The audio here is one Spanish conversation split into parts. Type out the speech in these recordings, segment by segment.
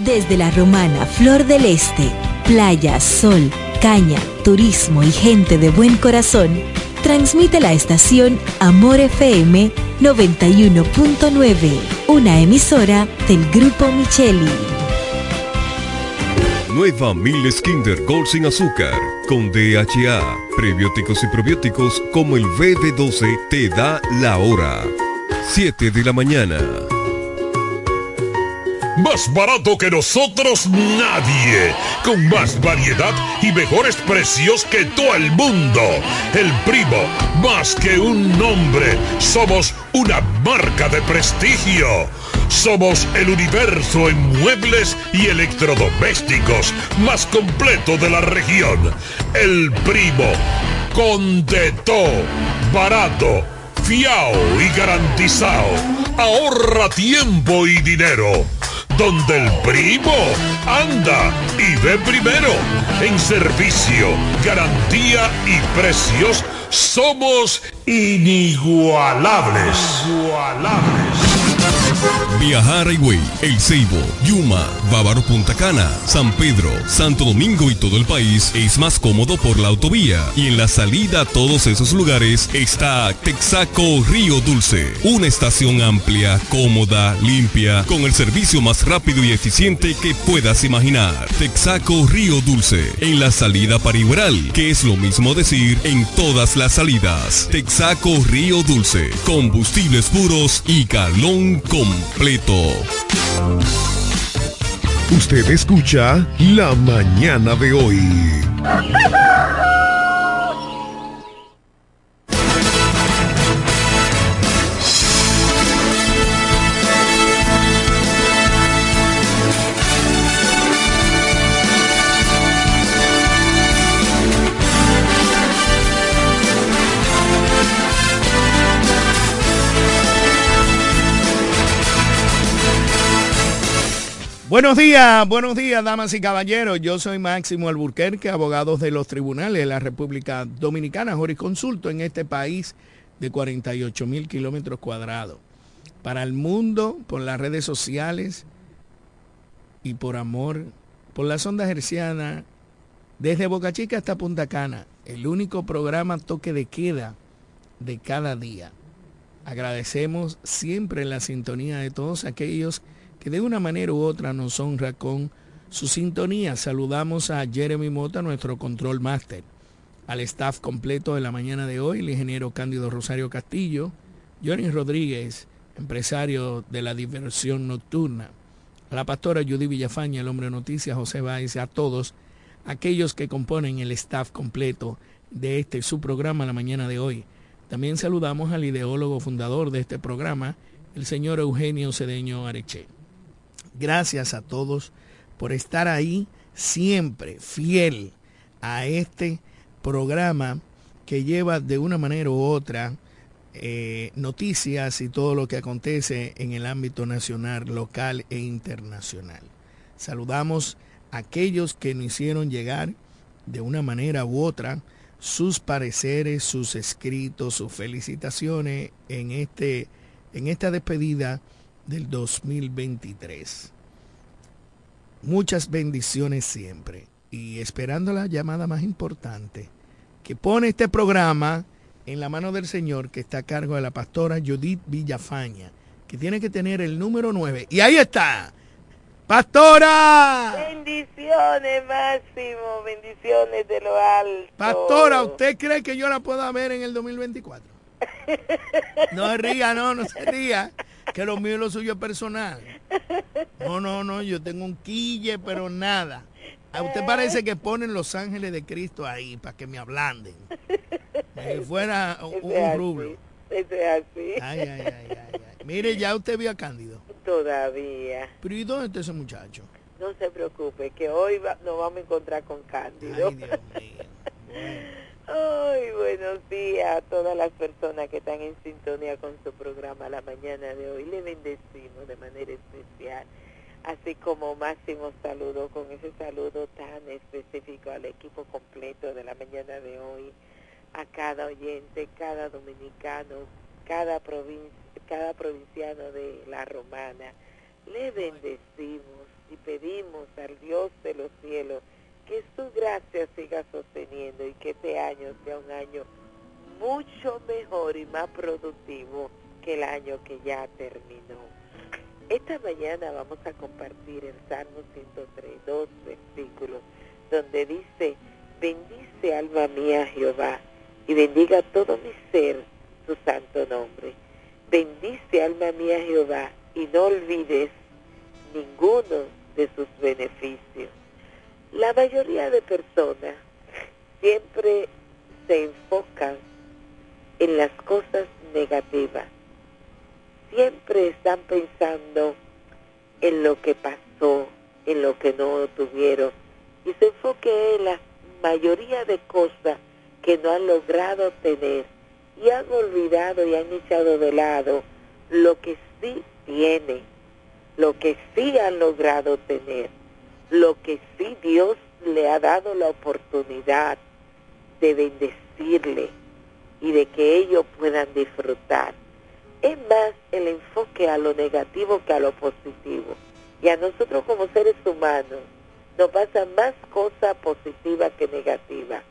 Desde la romana Flor del Este, playa, sol, caña, turismo y gente de buen corazón, transmite la estación Amor FM 91.9, una emisora del Grupo Micheli. Nueva Miles Kinder Gold sin azúcar, con DHA, prebióticos y probióticos como el BB12 te da la hora. 7 de la mañana. Más barato que nosotros nadie. Con más variedad y mejores precios que todo el mundo. El primo, más que un nombre. Somos una marca de prestigio. Somos el universo en muebles y electrodomésticos más completo de la región. El primo. Con de todo. Barato. Fiao y garantizado. Ahorra tiempo y dinero donde el primo anda y ve primero. En servicio, garantía y precios somos inigualables. Viajar Higüey, El Ceibo, Yuma, Bávaro Punta Cana, San Pedro, Santo Domingo y todo el país es más cómodo por la autovía. Y en la salida a todos esos lugares está Texaco Río Dulce. Una estación amplia, cómoda, limpia, con el servicio más rápido y eficiente que puedas imaginar. Texaco Río Dulce, en la salida para Igueral, que es lo mismo decir en todas las salidas. Texaco Río Dulce, combustibles puros y calón completo. Usted escucha La Mañana de hoy. Buenos días, buenos días, damas y caballeros. Yo soy Máximo Alburquerque, abogado de los tribunales de la República Dominicana, jurisconsulto en este país de 48 mil kilómetros cuadrados. Para el mundo, por las redes sociales y por amor, por las ondas hercianas, desde Boca Chica hasta Punta Cana, el único programa toque de queda de cada día. Agradecemos siempre la sintonía de todos aquellos que que de una manera u otra nos honra con su sintonía. Saludamos a Jeremy Mota, nuestro control máster, al staff completo de la mañana de hoy, el ingeniero Cándido Rosario Castillo, Johnny Rodríguez, empresario de la diversión nocturna, a la pastora Judy Villafaña, el hombre de noticias, José Báez, a todos aquellos que componen el staff completo de este su programa la mañana de hoy. También saludamos al ideólogo fundador de este programa, el señor Eugenio Cedeño Areche. Gracias a todos por estar ahí siempre fiel a este programa que lleva de una manera u otra eh, noticias y todo lo que acontece en el ámbito nacional, local e internacional. Saludamos a aquellos que nos hicieron llegar de una manera u otra sus pareceres, sus escritos, sus felicitaciones en, este, en esta despedida del 2023. Muchas bendiciones siempre y esperando la llamada más importante que pone este programa en la mano del Señor que está a cargo de la pastora Judith Villafaña, que tiene que tener el número 9. Y ahí está. Pastora. Bendiciones, Máximo, bendiciones de lo alto. Pastora, ¿usted cree que yo la pueda ver en el 2024? No se ría, no, no se ría que lo mío y lo suyo es personal. No, no, no, yo tengo un quille, pero nada. A usted parece que ponen los ángeles de Cristo ahí para que me ablanden. Si fuera un, rublo. Eso es así. Ay, ay, ay, ay, Mire, ya usted vio a Cándido. Todavía. Pero ¿y dónde está ese muchacho? No se preocupe, que hoy nos vamos a encontrar con Cándido. Ay, Dios mío. Ay, buenos días a todas las personas que están en sintonía con su programa la mañana de hoy. Le bendecimos de manera especial, así como máximo saludo con ese saludo tan específico al equipo completo de la mañana de hoy, a cada oyente, cada dominicano, cada provincia, cada provinciano de la romana. Le bendecimos y pedimos al Dios de los cielos que su gracia siga sosteniendo y que este año sea un año mucho mejor y más productivo que el año que ya terminó. Esta mañana vamos a compartir el Salmo 103, dos versículos, donde dice, bendice alma mía Jehová y bendiga todo mi ser su santo nombre. Bendice alma mía Jehová y no olvides ninguno de sus beneficios. La mayoría de personas siempre se enfocan en las cosas negativas. Siempre están pensando en lo que pasó, en lo que no tuvieron. Y se enfoque en la mayoría de cosas que no han logrado tener. Y han olvidado y han echado de lado lo que sí tienen, lo que sí han logrado tener, lo que sí Dios le ha dado la oportunidad de bendecirle y de que ellos puedan disfrutar. Es más el enfoque a lo negativo que a lo positivo. Y a nosotros como seres humanos nos pasan más cosas positivas que negativas.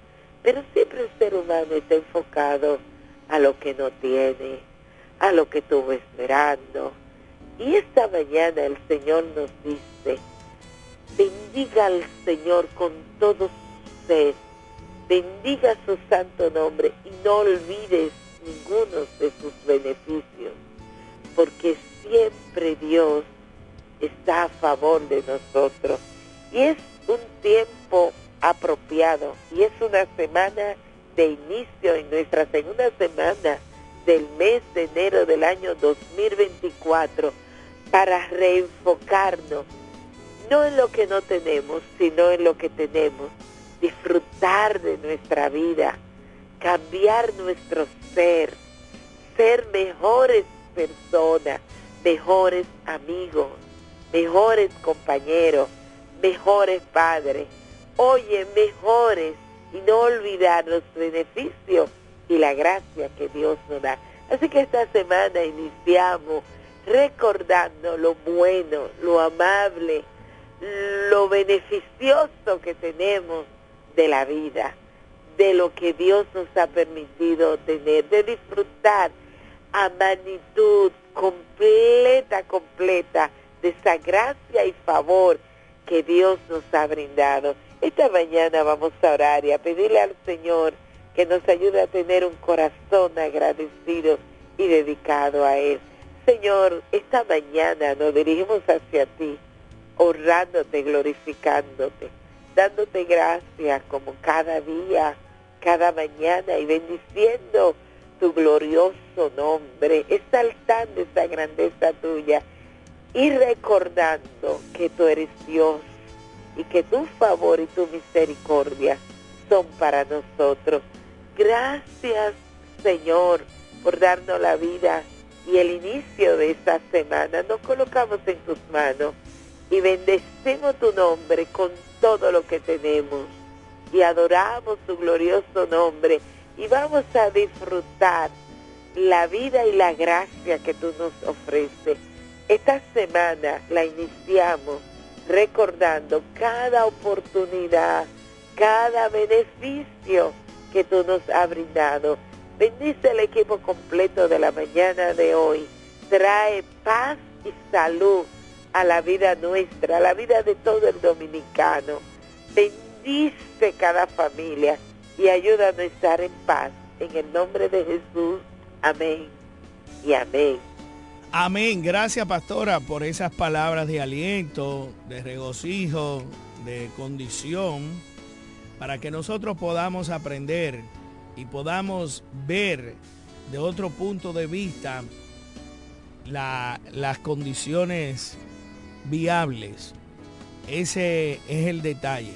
Pero siempre el ser humano está enfocado a lo que no tiene, a lo que estuvo esperando. Y esta mañana el Señor nos dice, bendiga al Señor con todo su ser bendiga su santo nombre y no olvides ninguno de sus beneficios, porque siempre Dios está a favor de nosotros. Y es un tiempo apropiado y es una semana de inicio en nuestra segunda semana del mes de enero del año 2024 para reenfocarnos, no en lo que no tenemos, sino en lo que tenemos disfrutar de nuestra vida, cambiar nuestro ser, ser mejores personas, mejores amigos, mejores compañeros, mejores padres, oye, mejores y no olvidar los beneficios y la gracia que Dios nos da. Así que esta semana iniciamos recordando lo bueno, lo amable, lo beneficioso que tenemos de la vida, de lo que Dios nos ha permitido tener, de disfrutar a magnitud completa, completa de esa gracia y favor que Dios nos ha brindado. Esta mañana vamos a orar y a pedirle al Señor que nos ayude a tener un corazón agradecido y dedicado a Él. Señor, esta mañana nos dirigimos hacia ti, honrándote, glorificándote dándote gracias como cada día, cada mañana y bendiciendo tu glorioso nombre, exaltando esa grandeza tuya y recordando que tú eres Dios y que tu favor y tu misericordia son para nosotros. Gracias Señor por darnos la vida y el inicio de esta semana. Nos colocamos en tus manos y bendecimos tu nombre con todo lo que tenemos y adoramos su glorioso nombre y vamos a disfrutar la vida y la gracia que tú nos ofreces. Esta semana la iniciamos recordando cada oportunidad, cada beneficio que tú nos has brindado. Bendice el equipo completo de la mañana de hoy. Trae paz y salud a la vida nuestra, a la vida de todo el dominicano. Bendice cada familia y ayúdanos a estar en paz. En el nombre de Jesús. Amén y amén. Amén. Gracias, pastora, por esas palabras de aliento, de regocijo, de condición, para que nosotros podamos aprender y podamos ver de otro punto de vista las condiciones viables. Ese es el detalle.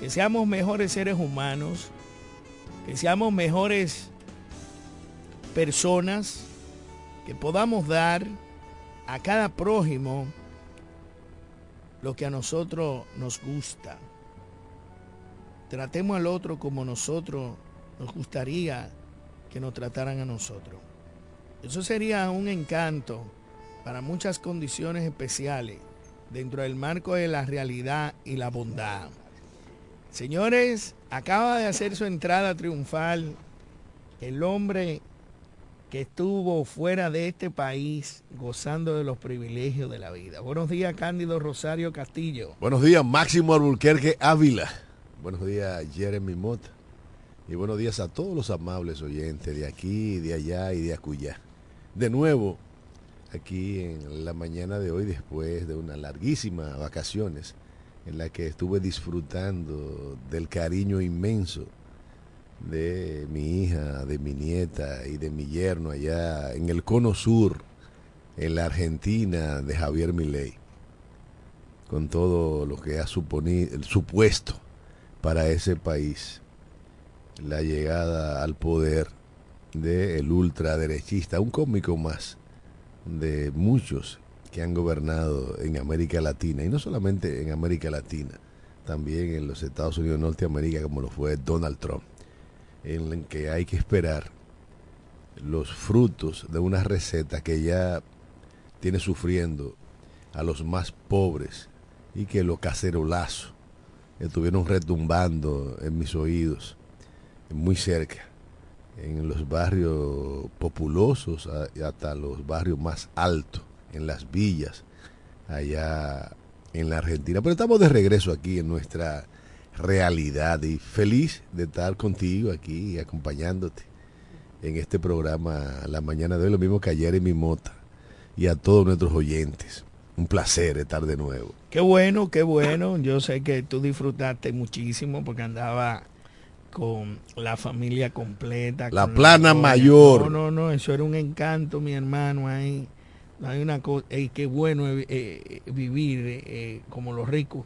Que seamos mejores seres humanos, que seamos mejores personas, que podamos dar a cada prójimo lo que a nosotros nos gusta. Tratemos al otro como nosotros nos gustaría que nos trataran a nosotros. Eso sería un encanto para muchas condiciones especiales dentro del marco de la realidad y la bondad. Señores, acaba de hacer su entrada triunfal el hombre que estuvo fuera de este país gozando de los privilegios de la vida. Buenos días, Cándido Rosario Castillo. Buenos días, Máximo Alburquerque Ávila. Buenos días, Jeremy Mota. Y buenos días a todos los amables oyentes de aquí, de allá y de acullá. De nuevo, aquí en la mañana de hoy, después de unas larguísimas vacaciones, en la que estuve disfrutando del cariño inmenso de mi hija, de mi nieta y de mi yerno allá en el cono sur, en la Argentina de Javier Milei, con todo lo que ha suponido, supuesto para ese país la llegada al poder del ultraderechista, un cómico más de muchos que han gobernado en América Latina, y no solamente en América Latina, también en los Estados Unidos de Norteamérica, como lo fue Donald Trump en el que hay que esperar los frutos de una receta que ya tiene sufriendo a los más pobres y que los cacerolazos estuvieron retumbando en mis oídos muy cerca, en los barrios populosos hasta los barrios más altos, en las villas, allá en la Argentina. Pero estamos de regreso aquí en nuestra realidad y feliz de estar contigo aquí acompañándote en este programa la mañana de hoy, lo mismo que ayer en mi mota y a todos nuestros oyentes. Un placer estar de nuevo. Qué bueno, qué bueno. Yo sé que tú disfrutaste muchísimo porque andaba con la familia completa. La plana mayor. No, no, no, eso era un encanto, mi hermano, ahí. Hay una cosa, qué bueno eh, eh, vivir eh, como los ricos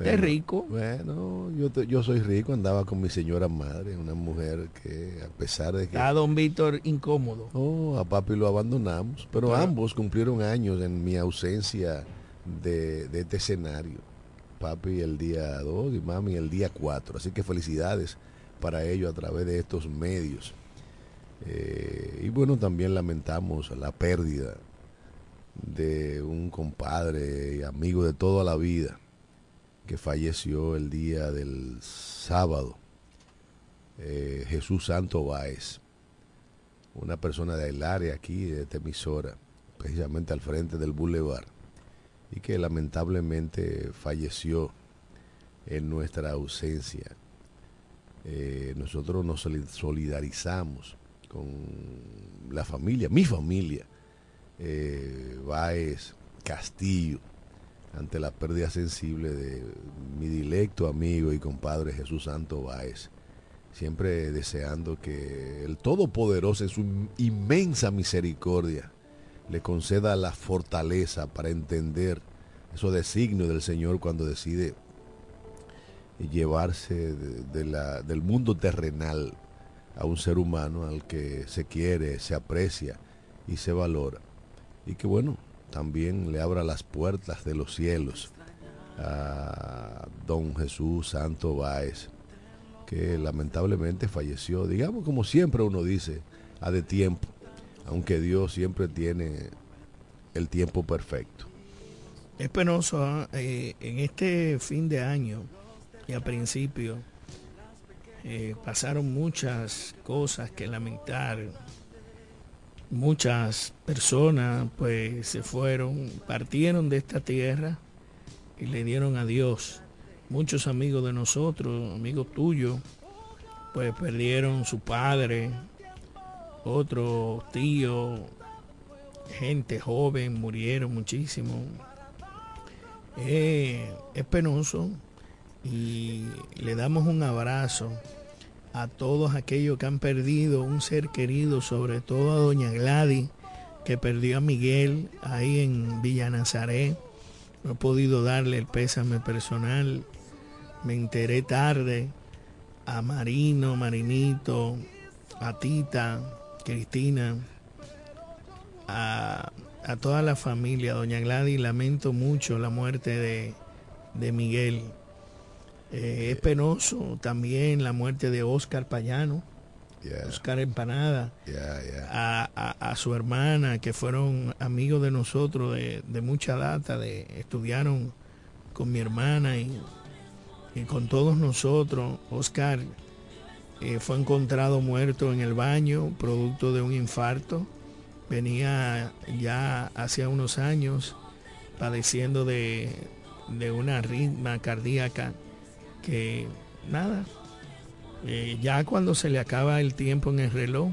es rico. Bueno, yo, yo soy rico, andaba con mi señora madre, una mujer que a pesar de que... A don Víctor incómodo. Oh, a papi lo abandonamos, pero ambos cumplieron años en mi ausencia de, de este escenario. Papi el día 2 y mami el día 4. Así que felicidades para ellos a través de estos medios. Eh, y bueno, también lamentamos la pérdida de un compadre y amigo de toda la vida que falleció el día del sábado, eh, Jesús Santo Báez, una persona del área aquí, de esta emisora, precisamente al frente del Boulevard, y que lamentablemente falleció en nuestra ausencia. Eh, nosotros nos solidarizamos con la familia, mi familia, eh, Báez, Castillo, ante la pérdida sensible de mi dilecto amigo y compadre Jesús Santo Báez, siempre deseando que el Todopoderoso en su inmensa misericordia le conceda la fortaleza para entender. Esos designios del Señor cuando decide llevarse del mundo terrenal a un ser humano al que se quiere, se aprecia y se valora. Y que bueno, también le abra las puertas de los cielos a don Jesús Santo Báez, que lamentablemente falleció, digamos como siempre uno dice, a de tiempo, aunque Dios siempre tiene el tiempo perfecto. Es penoso ¿ah? eh, en este fin de año y a principio eh, pasaron muchas cosas que lamentar muchas personas pues se fueron, partieron de esta tierra y le dieron a Dios. Muchos amigos de nosotros, amigos tuyos, pues perdieron su padre, otro tío, gente joven, murieron muchísimo. Es penoso y le damos un abrazo a todos aquellos que han perdido un ser querido, sobre todo a doña Gladys, que perdió a Miguel ahí en Villa Nazaret. No he podido darle el pésame personal. Me enteré tarde. A Marino, Marinito, a Tita, Cristina, a, toda la familia. Doña Gladys, lamento mucho la muerte de, de Miguel. Eh, es penoso también la muerte de Oscar Payano, Oscar Empanada, A, su hermana, que fueron amigos de nosotros de, mucha data, de, estudiaron con mi hermana y, con todos nosotros. Oscar eh, fue encontrado muerto en el baño, producto de un infarto. Venía ya hace unos años padeciendo de, de una ritma cardíaca que nada, eh, ya cuando se le acaba el tiempo en el reloj,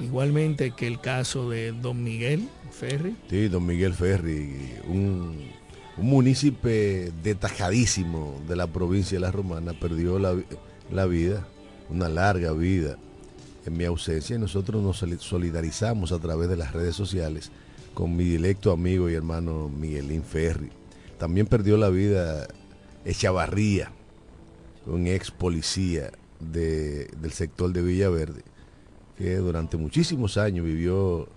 igualmente que el caso de don Miguel Ferri. Sí, don Miguel Ferri, un, un municipio detajadísimo de la provincia de La Romana, perdió la, la vida, una larga vida en mi ausencia y nosotros nos solidarizamos a través de las redes sociales con mi directo amigo y hermano Miguelín Ferri. También perdió la vida Echavarría, un ex policía del sector de Villaverde, que durante muchísimos años vivió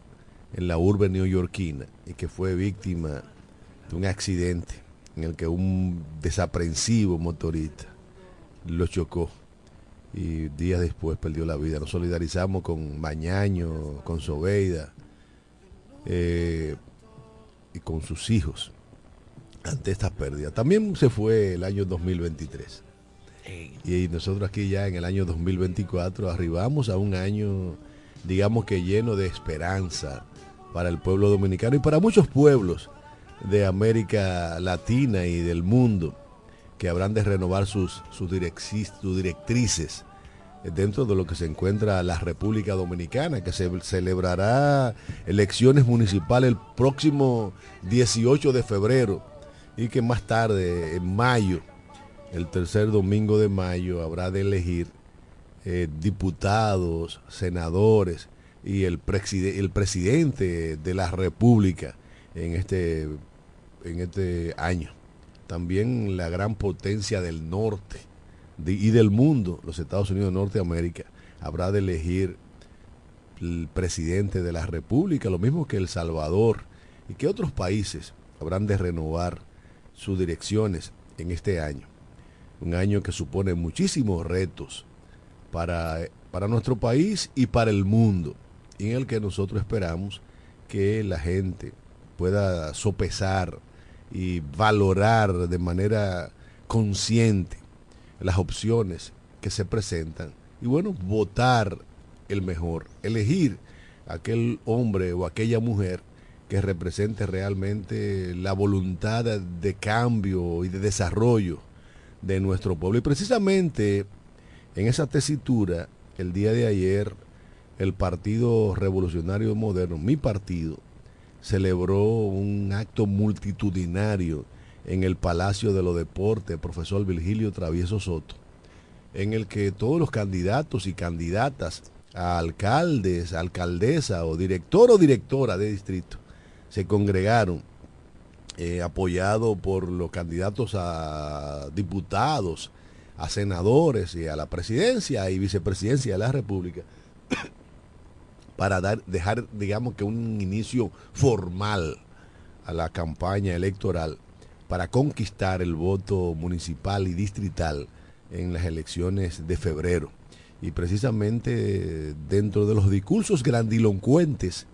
en la urbe neoyorquina y que fue víctima de un accidente en el que un desaprensivo motorista lo chocó y días después perdió la vida. Nos solidarizamos con Mañaño, con Sobeida eh, y con sus hijos ante esta pérdida. También se fue el año 2023. Y nosotros aquí ya en el año 2024 arribamos a un año, digamos que lleno de esperanza para el pueblo dominicano y para muchos pueblos de América Latina y del mundo que habrán de renovar sus, sus, directrices dentro de lo que se encuentra la República Dominicana, que se celebrará elecciones municipales el próximo 18 de febrero y que más tarde, en mayo, el tercer domingo de mayo habrá de elegir eh, diputados, senadores y el, el presidente de la República en este, en este año. También la gran potencia del norte y del mundo, los Estados Unidos de Norteamérica, habrá de elegir el presidente de la República, lo mismo que El Salvador y que otros países habrán de renovar sus direcciones en este año. Un año que supone muchísimos retos para, para nuestro país y para el mundo, en el que nosotros esperamos que la gente pueda sopesar y valorar de manera consciente las opciones que se presentan y bueno, votar el mejor, elegir aquel hombre o aquella mujer que represente realmente la voluntad de cambio y de desarrollo de nuestro pueblo. Y precisamente en esa tesitura, el día de ayer, el Partido Revolucionario Moderno, mi partido, celebró un acto multitudinario en el Palacio de los Deportes, profesor Virgilio Travieso Soto, en el que todos los candidatos y candidatas a alcaldes, alcaldesa o director o directora de distrito se congregaron eh, apoyado por los candidatos a diputados, a senadores y a la presidencia y vicepresidencia de la República, para dar, dejar, digamos que un inicio formal a la campaña electoral para conquistar el voto municipal y distrital en las elecciones de febrero. Y precisamente dentro de los discursos grandilocuentes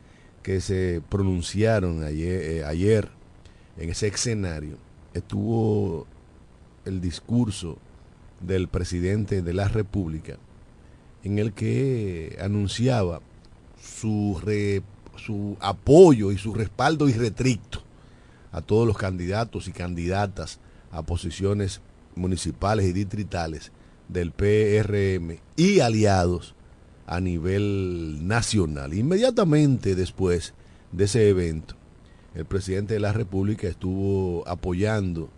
que se pronunciaron ayer, eh, ayer en ese escenario estuvo el discurso del presidente de la República en el que anunciaba su, su apoyo y su respaldo irrestricto a todos los candidatos y candidatas a posiciones municipales y distritales del PRM y aliados a nivel nacional. Inmediatamente después de ese evento, el presidente de la República estuvo apoyando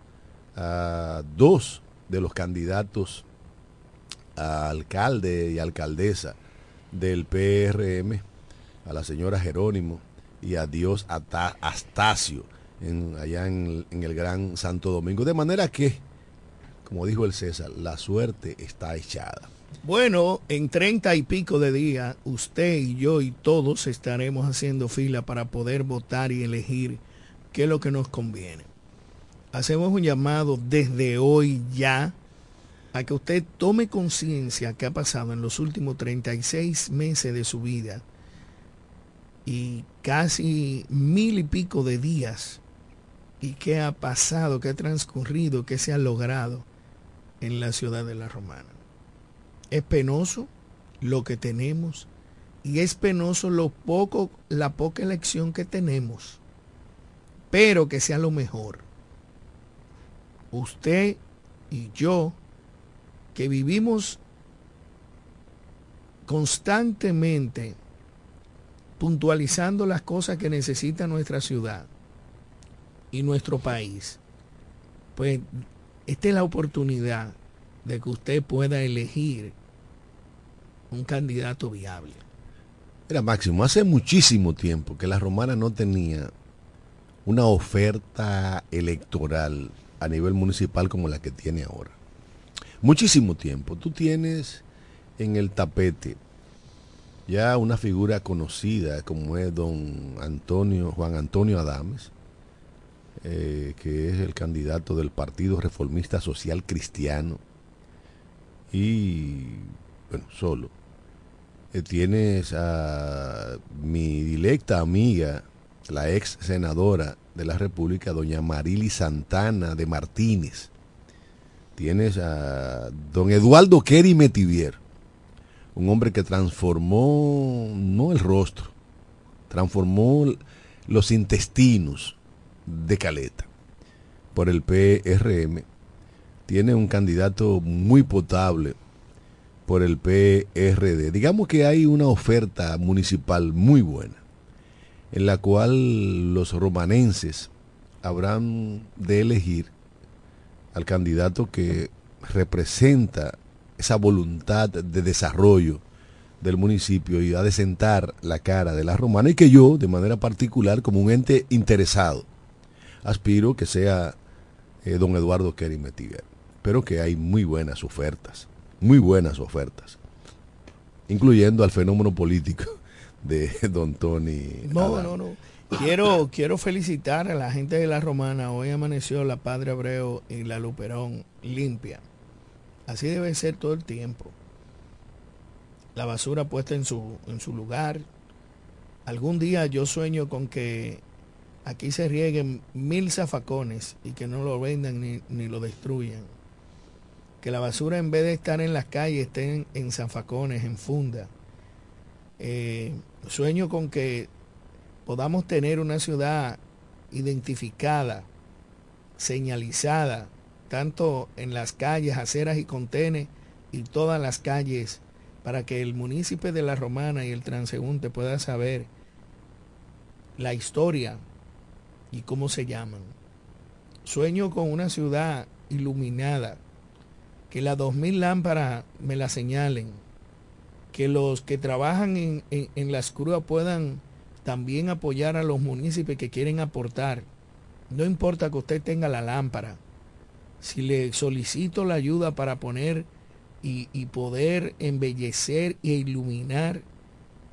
a dos de los candidatos a alcalde y alcaldesa del PRM, a la señora Jerónimo y a Dios Astacio, en, allá en, en el Gran Santo Domingo. De manera que, como dijo el César, la suerte está echada. Bueno, en treinta y pico de días, usted y yo y todos estaremos haciendo fila para poder votar y elegir qué es lo que nos conviene. Hacemos un llamado desde hoy ya a que usted tome conciencia que ha pasado en los últimos 36 meses de su vida y casi mil y pico de días y qué ha pasado, qué ha transcurrido, qué se ha logrado en la ciudad de la Romana. Es penoso lo que tenemos y es penoso lo poco, la poca elección que tenemos, pero que sea lo mejor. Usted y yo, que vivimos constantemente puntualizando las cosas que necesita nuestra ciudad y nuestro país, pues esta es la oportunidad de que usted pueda elegir un candidato viable. Mira, Máximo, hace muchísimo tiempo que la romana no tenía una oferta electoral a nivel municipal como la que tiene ahora. Muchísimo tiempo. Tú tienes en el tapete ya una figura conocida como es don Antonio, Juan Antonio Adames, eh, que es el candidato del Partido Reformista Social Cristiano y, bueno, solo. Eh, tienes a mi directa amiga, la ex senadora de la República, doña Marily Santana de Martínez. Tienes a don Eduardo Kerry Metivier, un hombre que transformó no el rostro, transformó los intestinos de Caleta por el PRM. Tiene un candidato muy potable por el PRD. Digamos que hay una oferta municipal muy buena, en la cual los romanenses habrán de elegir al candidato que representa esa voluntad de desarrollo del municipio y a de sentar la cara de la romana y que yo, de manera particular, como un ente interesado, aspiro que sea eh, don Eduardo Kerry Metiver. Pero que hay muy buenas ofertas, muy buenas ofertas, incluyendo al fenómeno político de don Tony. No, no, no. Quiero, quiero felicitar a la gente de la Romana. Hoy amaneció la Padre Abreu y la Luperón limpia. Así debe ser todo el tiempo. La basura puesta en su, en su lugar. Algún día yo sueño con que aquí se rieguen mil zafacones y que no lo vendan ni, lo destruyan. Que la basura en vez de estar en las calles estén en zafacones, en funda. Eh, sueño con que podamos tener una ciudad identificada, señalizada, tanto en las calles, aceras y contenes y todas las calles, para que el municipio de La Romana y el transeúnte pueda saber la historia y cómo se llaman. Sueño con una ciudad iluminada, que las dos mil lámparas me la señalen, que los que trabajan en, en, las cruz puedan también apoyar a los municipios que quieren aportar. No importa que usted tenga la lámpara, si le solicito la ayuda para poner y, poder embellecer e iluminar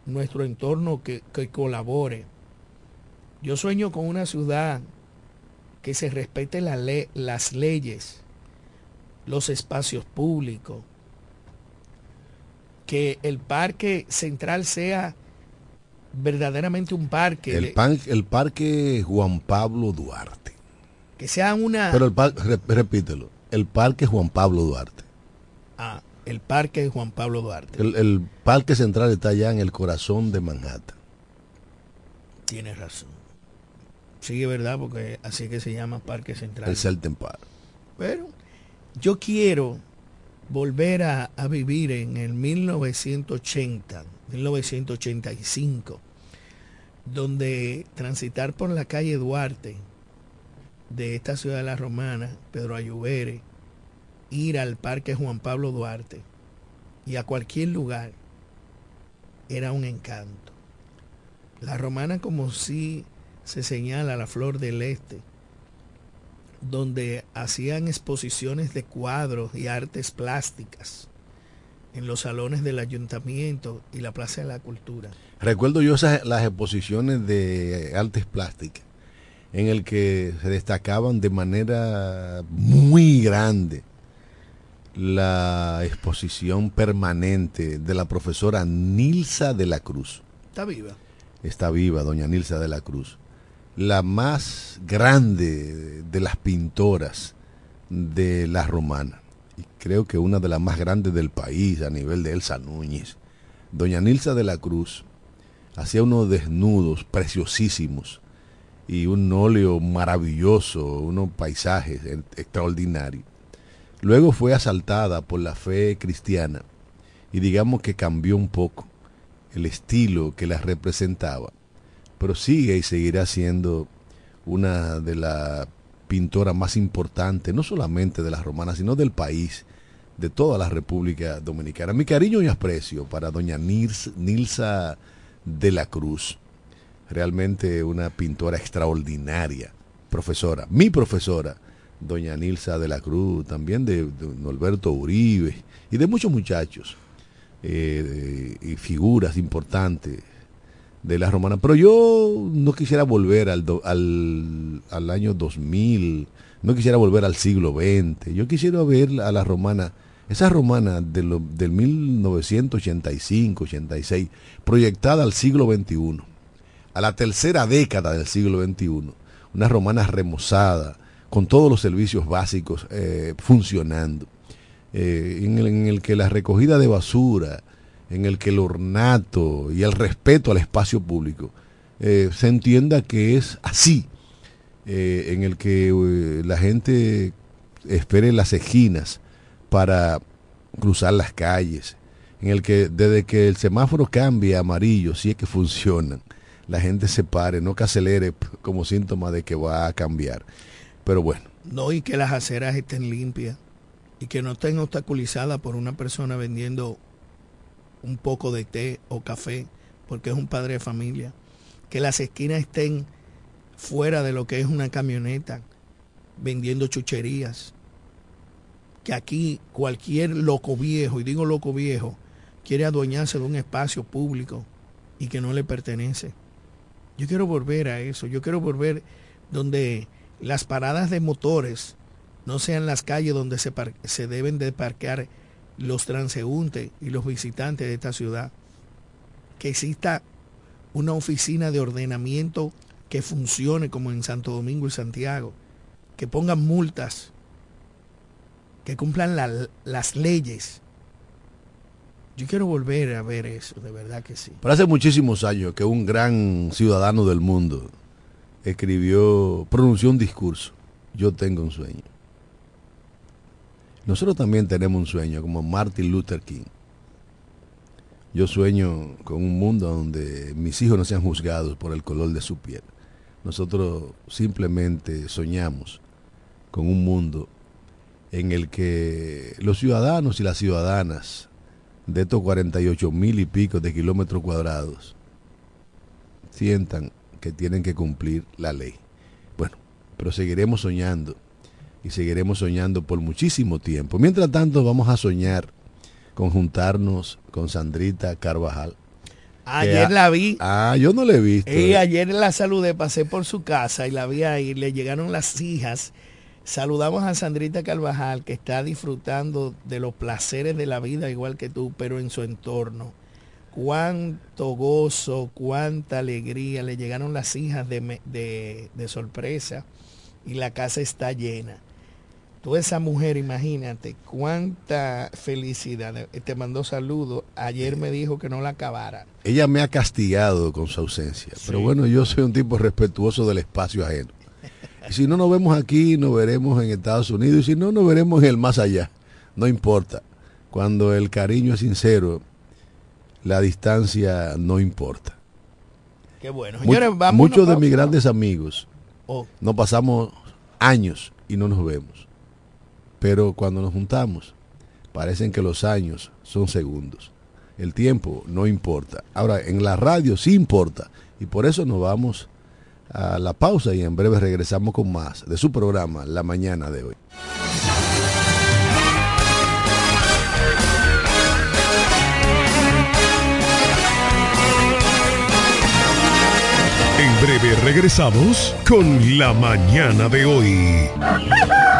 nuestro entorno que, colabore. Yo sueño con una ciudad que se respete la las leyes, los espacios públicos, que el parque central sea verdaderamente un parque. El, el parque Juan Pablo Duarte que sea una... Pero el parque, repítelo, el Parque Juan Pablo Duarte. Ah, el Parque Juan Pablo Duarte. El, Parque Central está allá en el corazón de Manhattan. Tienes razón. Sí, es verdad, porque así que se llama Parque Central. El Celten Park. Pero yo quiero volver a, a vivir en el 1980, 1985, donde transitar por la calle Duarte de esta ciudad de la Romana, Pedro Ayubere, ir al Parque Juan Pablo Duarte y a cualquier lugar era un encanto. La Romana como si se señala la flor del este, donde hacían exposiciones de cuadros y artes plásticas en los salones del ayuntamiento y la Plaza de la Cultura. Recuerdo yo esas, las exposiciones de artes plásticas en el que se destacaban de manera muy grande la exposición permanente de la profesora Nilsa de la Cruz. Está viva. Está viva, doña Nilsa de la Cruz. La más grande de las pintoras de la romana. Y creo que una de las más grandes del país a nivel de Elsa Núñez. Doña Nilsa de la Cruz hacía unos desnudos preciosísimos y un óleo maravilloso, unos paisajes extraordinarios. Luego fue asaltada por la fe cristiana y digamos que cambió un poco el estilo que la representaba, pero sigue y seguirá siendo una de las pintoras más importantes, no solamente de las romanas, sino del país, de toda la República Dominicana. Mi cariño y aprecio para doña Nilsa de la Cruz, realmente una pintora extraordinaria, profesora, mi profesora, doña Nilsa de la Cruz, también de, Norberto Uribe y de muchos muchachos eh, y figuras importantes de la romana. Pero yo no quisiera volver al, al, al, año 2000, no quisiera volver al siglo XX, yo quisiera ver a la romana, esa romana de lo, del 1985, 86, proyectada al siglo XXI, a la tercera década del siglo XXI, una romana remozada, con todos los servicios básicos eh, funcionando, eh, en, el, que la recogida de basura, en el que el ornato y el respeto al espacio público eh, se entienda que es así, en el que la gente espere las esquinas para cruzar las calles, en el que desde que el semáforo cambie a amarillo, si es que funcionan, la gente se pare, no que acelere como síntoma de que va a cambiar. Pero bueno. No, y que las aceras estén limpias y que no estén obstaculizadas por una persona vendiendo un poco de té o café, porque es un padre de familia. Que las esquinas estén fuera de lo que es una camioneta, vendiendo chucherías. Que aquí cualquier loco viejo, y digo loco viejo, quiere adueñarse de un espacio público y que no le pertenece. Yo quiero volver a eso, yo quiero volver donde las paradas de motores no sean las calles donde se, deben de parquear los transeúntes y los visitantes de esta ciudad. Que exista una oficina de ordenamiento que funcione como en Santo Domingo y Santiago. Que pongan multas. Que cumplan las leyes. Yo quiero volver a ver eso, de verdad que sí. Pero hace muchísimos años que un gran ciudadano del mundo escribió, pronunció un discurso. Yo tengo un sueño. Nosotros también tenemos un sueño, como Martin Luther King. Yo sueño con un mundo donde mis hijos no sean juzgados por el color de su piel. Nosotros simplemente soñamos con un mundo en el que los ciudadanos y las ciudadanas de estos 48 mil y pico de kilómetros cuadrados sientan que tienen que cumplir la ley. Bueno, pero seguiremos soñando y seguiremos soñando por muchísimo tiempo. Mientras tanto, vamos a soñar con juntarnos con Sandrita Carvajal. Ayer la vi. Ah, yo no la he visto. Y ayer la saludé, pasé por su casa y la vi ahí, le llegaron las hijas. Saludamos a Sandrita Carvajal, que está disfrutando de los placeres de la vida igual que tú, pero en su entorno cuánto gozo, cuánta alegría. Le llegaron las hijas de, de, sorpresa y la casa está llena. Tú esa mujer, imagínate, cuánta felicidad. Te mandó saludos. Ayer me dijo que no la acabara. Ella me ha castigado con su ausencia. Pero bueno, yo soy un tipo respetuoso del espacio ajeno. Y si no nos vemos aquí, nos veremos en Estados Unidos. Y si no, nos veremos en el más allá. No importa. Cuando el cariño es sincero la distancia no importa. Qué bueno. muchos de mis grandes amigos oh. nos pasamos años y no nos vemos. Pero cuando nos juntamos, parecen que los años son segundos. El tiempo no importa. Ahora, en la radio sí importa. Y por eso nos vamos a la pausa y en breve regresamos con más de su programa La Mañana de hoy. En breve regresamos con la mañana de hoy.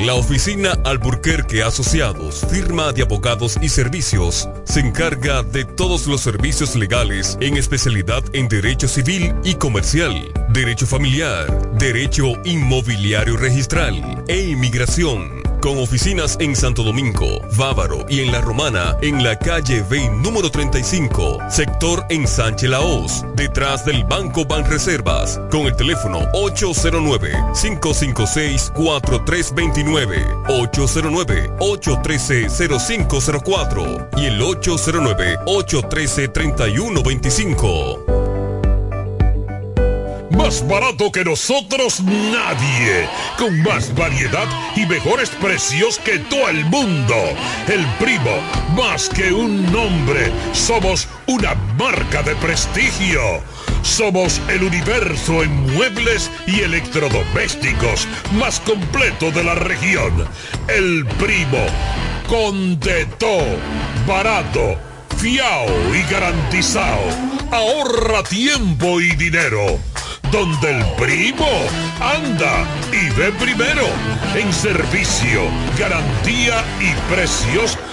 La oficina Alburquerque Asociados, firma de abogados y servicios, se encarga de todos los servicios legales en especialidad en derecho civil y comercial, derecho familiar, derecho inmobiliario registral e inmigración con oficinas en Santo Domingo, Bávaro y en La Romana, en la calle B número 35, sector en Sánchez Laos, detrás del Banco Banreservas, con el teléfono 809-556-4329, 809-813-0504 y el 809-813-3125. Más barato que nosotros nadie. Con más variedad y mejores precios que todo el mundo. El primo, más que un nombre. Somos una marca de prestigio. Somos el universo en muebles y electrodomésticos más completo de la región. El primo. Con de todo. Barato. Fiao y garantizado. Ahorra tiempo y dinero donde el primo anda y ve primero. En servicio, garantía y precios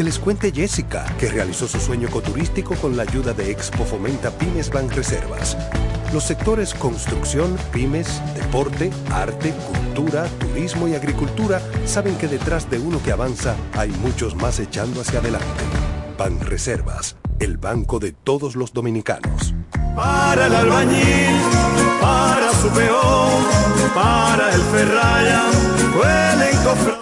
Que les cuente Jessica, que realizó su sueño ecoturístico con la ayuda de Expo Fomenta Pymes Banreservas. Los sectores construcción, pymes, deporte, arte, cultura, turismo y agricultura saben que detrás de uno que avanza hay muchos más echando hacia adelante. Banreservas, el banco de todos los dominicanos. Para el albañil, para su peón, para el ferraya,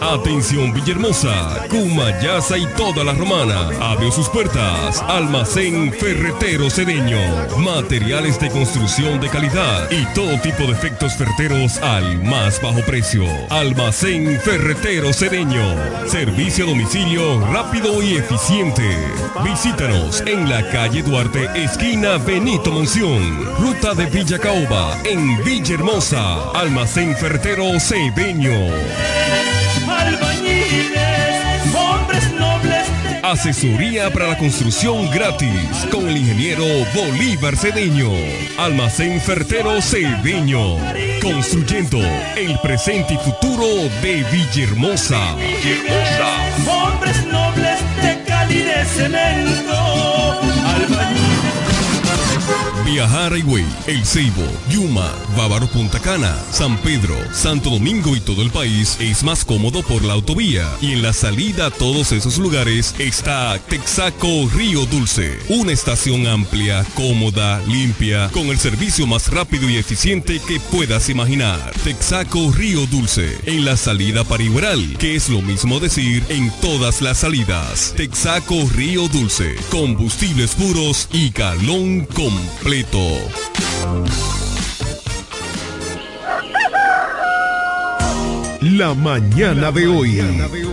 Atención Villahermosa, Cumayasa y toda la romana. Abrió sus puertas. Almacén Ferretero Cedeño. Materiales de construcción de calidad y todo tipo de efectos ferreteros al más bajo precio. Almacén Ferretero Cedeño. Servicio a domicilio rápido y eficiente. Visítanos en la calle Duarte, esquina Benito Monción. Ruta de Villa Caoba, en Villahermosa. Almacén Ferretero Cedeño. Asesoría para la construcción gratis con el ingeniero Bolívar Cedeño. Almacén Fertero Cedeño. Construyendo el presente y futuro de Villahermosa. Villahermosa. Hombres nobles de calidad cemento. Viajar Higüey, El Ceibo, Yuma, Bávaro Punta Cana, San Pedro, Santo Domingo y todo el país es más cómodo por la autovía. Y en la salida a todos esos lugares está Texaco Río Dulce. Una estación amplia, cómoda, limpia, con el servicio más rápido y eficiente que puedas imaginar. Texaco Río Dulce, en la salida para Igueral, que es lo mismo decir en todas las salidas. Texaco Río Dulce, combustibles puros y galón completo. La mañana de hoy.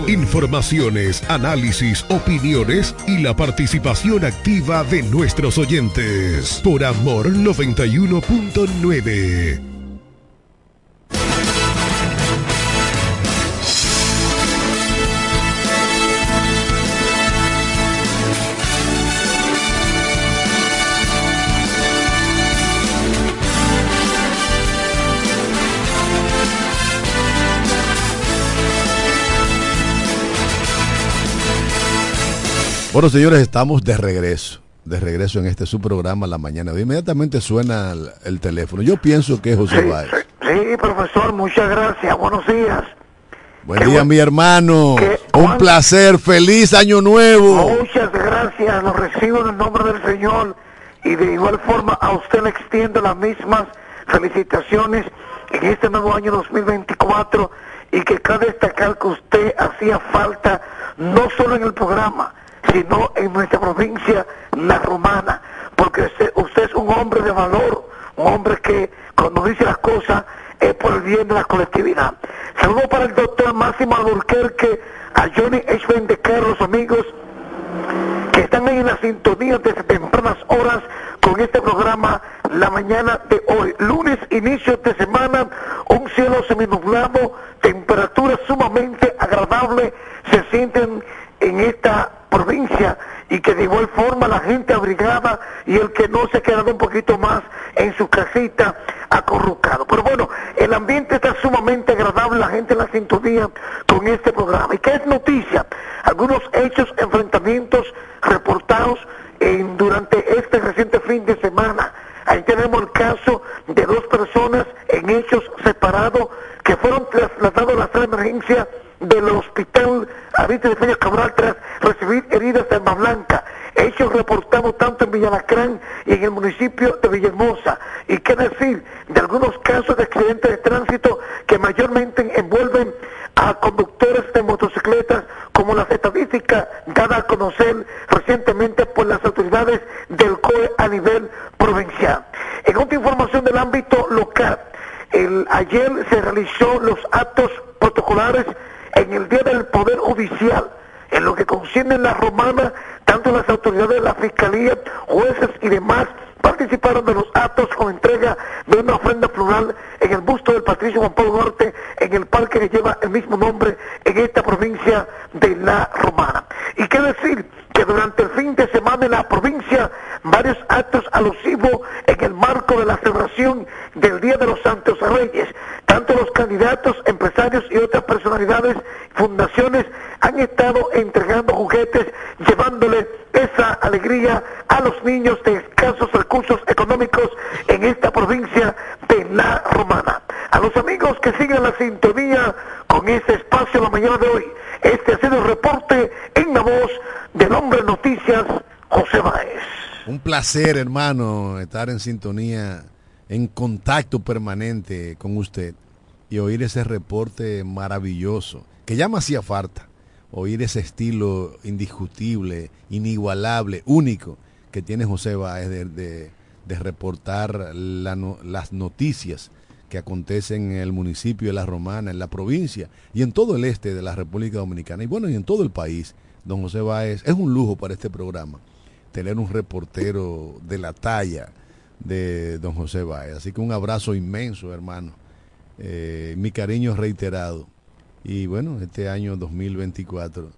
Informaciones, análisis, opiniones y la participación activa de nuestros oyentes. Por Amor 91.9. Bueno, señores, estamos de regreso. De regreso en este su programa La Mañana. Inmediatamente suena el, el teléfono. Yo pienso que es José Sí, Báez. sí, profesor, muchas gracias. Buenos días. Buen Qué día, mi hermano. qué- Un Juan- placer. Feliz año nuevo. Muchas gracias. Lo recibo en el nombre del Señor. Y de igual forma a usted le extiendo las mismas felicitaciones en este nuevo año 2024 y que cabe destacar que usted hacía falta no solo en el programa, sino en nuestra provincia, la romana, porque usted, usted es un hombre de valor, un hombre que cuando dice las cosas es por el bien de la colectividad. Saludo para el doctor Máximo Alburquerque, a Johnny H. Bendequer, los amigos que están ahí en la sintonía desde tempranas con este programa la mañana de hoy. Lunes, inicio de semana, un cielo seminublado, temperatura sumamente agradable se sienten en esta provincia y que de igual forma la gente abrigada y el que no se ha quedado un poquito más en su casita acorrucado. Pero bueno, el ambiente está sumamente agradable, la gente en la sintonía con este programa. ¿Y qué es noticia? Algunos hechos, enfrentamientos reportados en, durante este reciente fin de semana. Ahí tenemos el caso de dos personas en hechos separados que fueron trasladados a la emergencia del hospital De Peña Cabral tras recibir heridas de arma blanca. Hechos reportados tanto en Villalacrán y en el municipio de Villahermosa. Y qué decir de algunos casos de accidentes de tránsito que mayormente envuelven a conductores de motocicletas, como las estadísticas dadas a conocer recientemente por las autoridades del COE a nivel provincial. En otra información del ámbito local, el, ayer se realizó los actos protocolares en el Día del Poder Judicial, en lo que concierne la romana, tanto las autoridades de la Fiscalía, jueces y demás participaron de los actos con entrega de una ofrenda floral en el busto del Patricio Juan Pablo Norte, en el parque que lleva el mismo nombre en esta provincia de La Romana. Y qué decir que durante el fin de semana en la provincia varios actos alusivos en el marco de la celebración del Día de los Santos Reyes. Tanto los candidatos, empresarios y otras personalidades, fundaciones han estado entregando juguetes, llevándole esa alegría a los niños de escasos recursos económicos en esta provincia de La Romana. A los amigos que siguen la sintonía con este espacio la mañana de hoy, este ha sido el reporte en la voz del hombre noticias, José Báez. Un placer, hermano, estar en sintonía, en contacto permanente con usted y oír ese reporte maravilloso, que ya me hacía falta, oír ese estilo indiscutible, inigualable, único que tiene José Báez de, reportar las noticias que acontecen en el municipio de La Romana, en la provincia y en todo el este de la República Dominicana y bueno, y en todo el país. Don José Báez, es un lujo para este programa tener un reportero de la talla de don José Báez. Así que un abrazo inmenso, hermano. Eh, mi cariño reiterado. Y bueno, este año 2024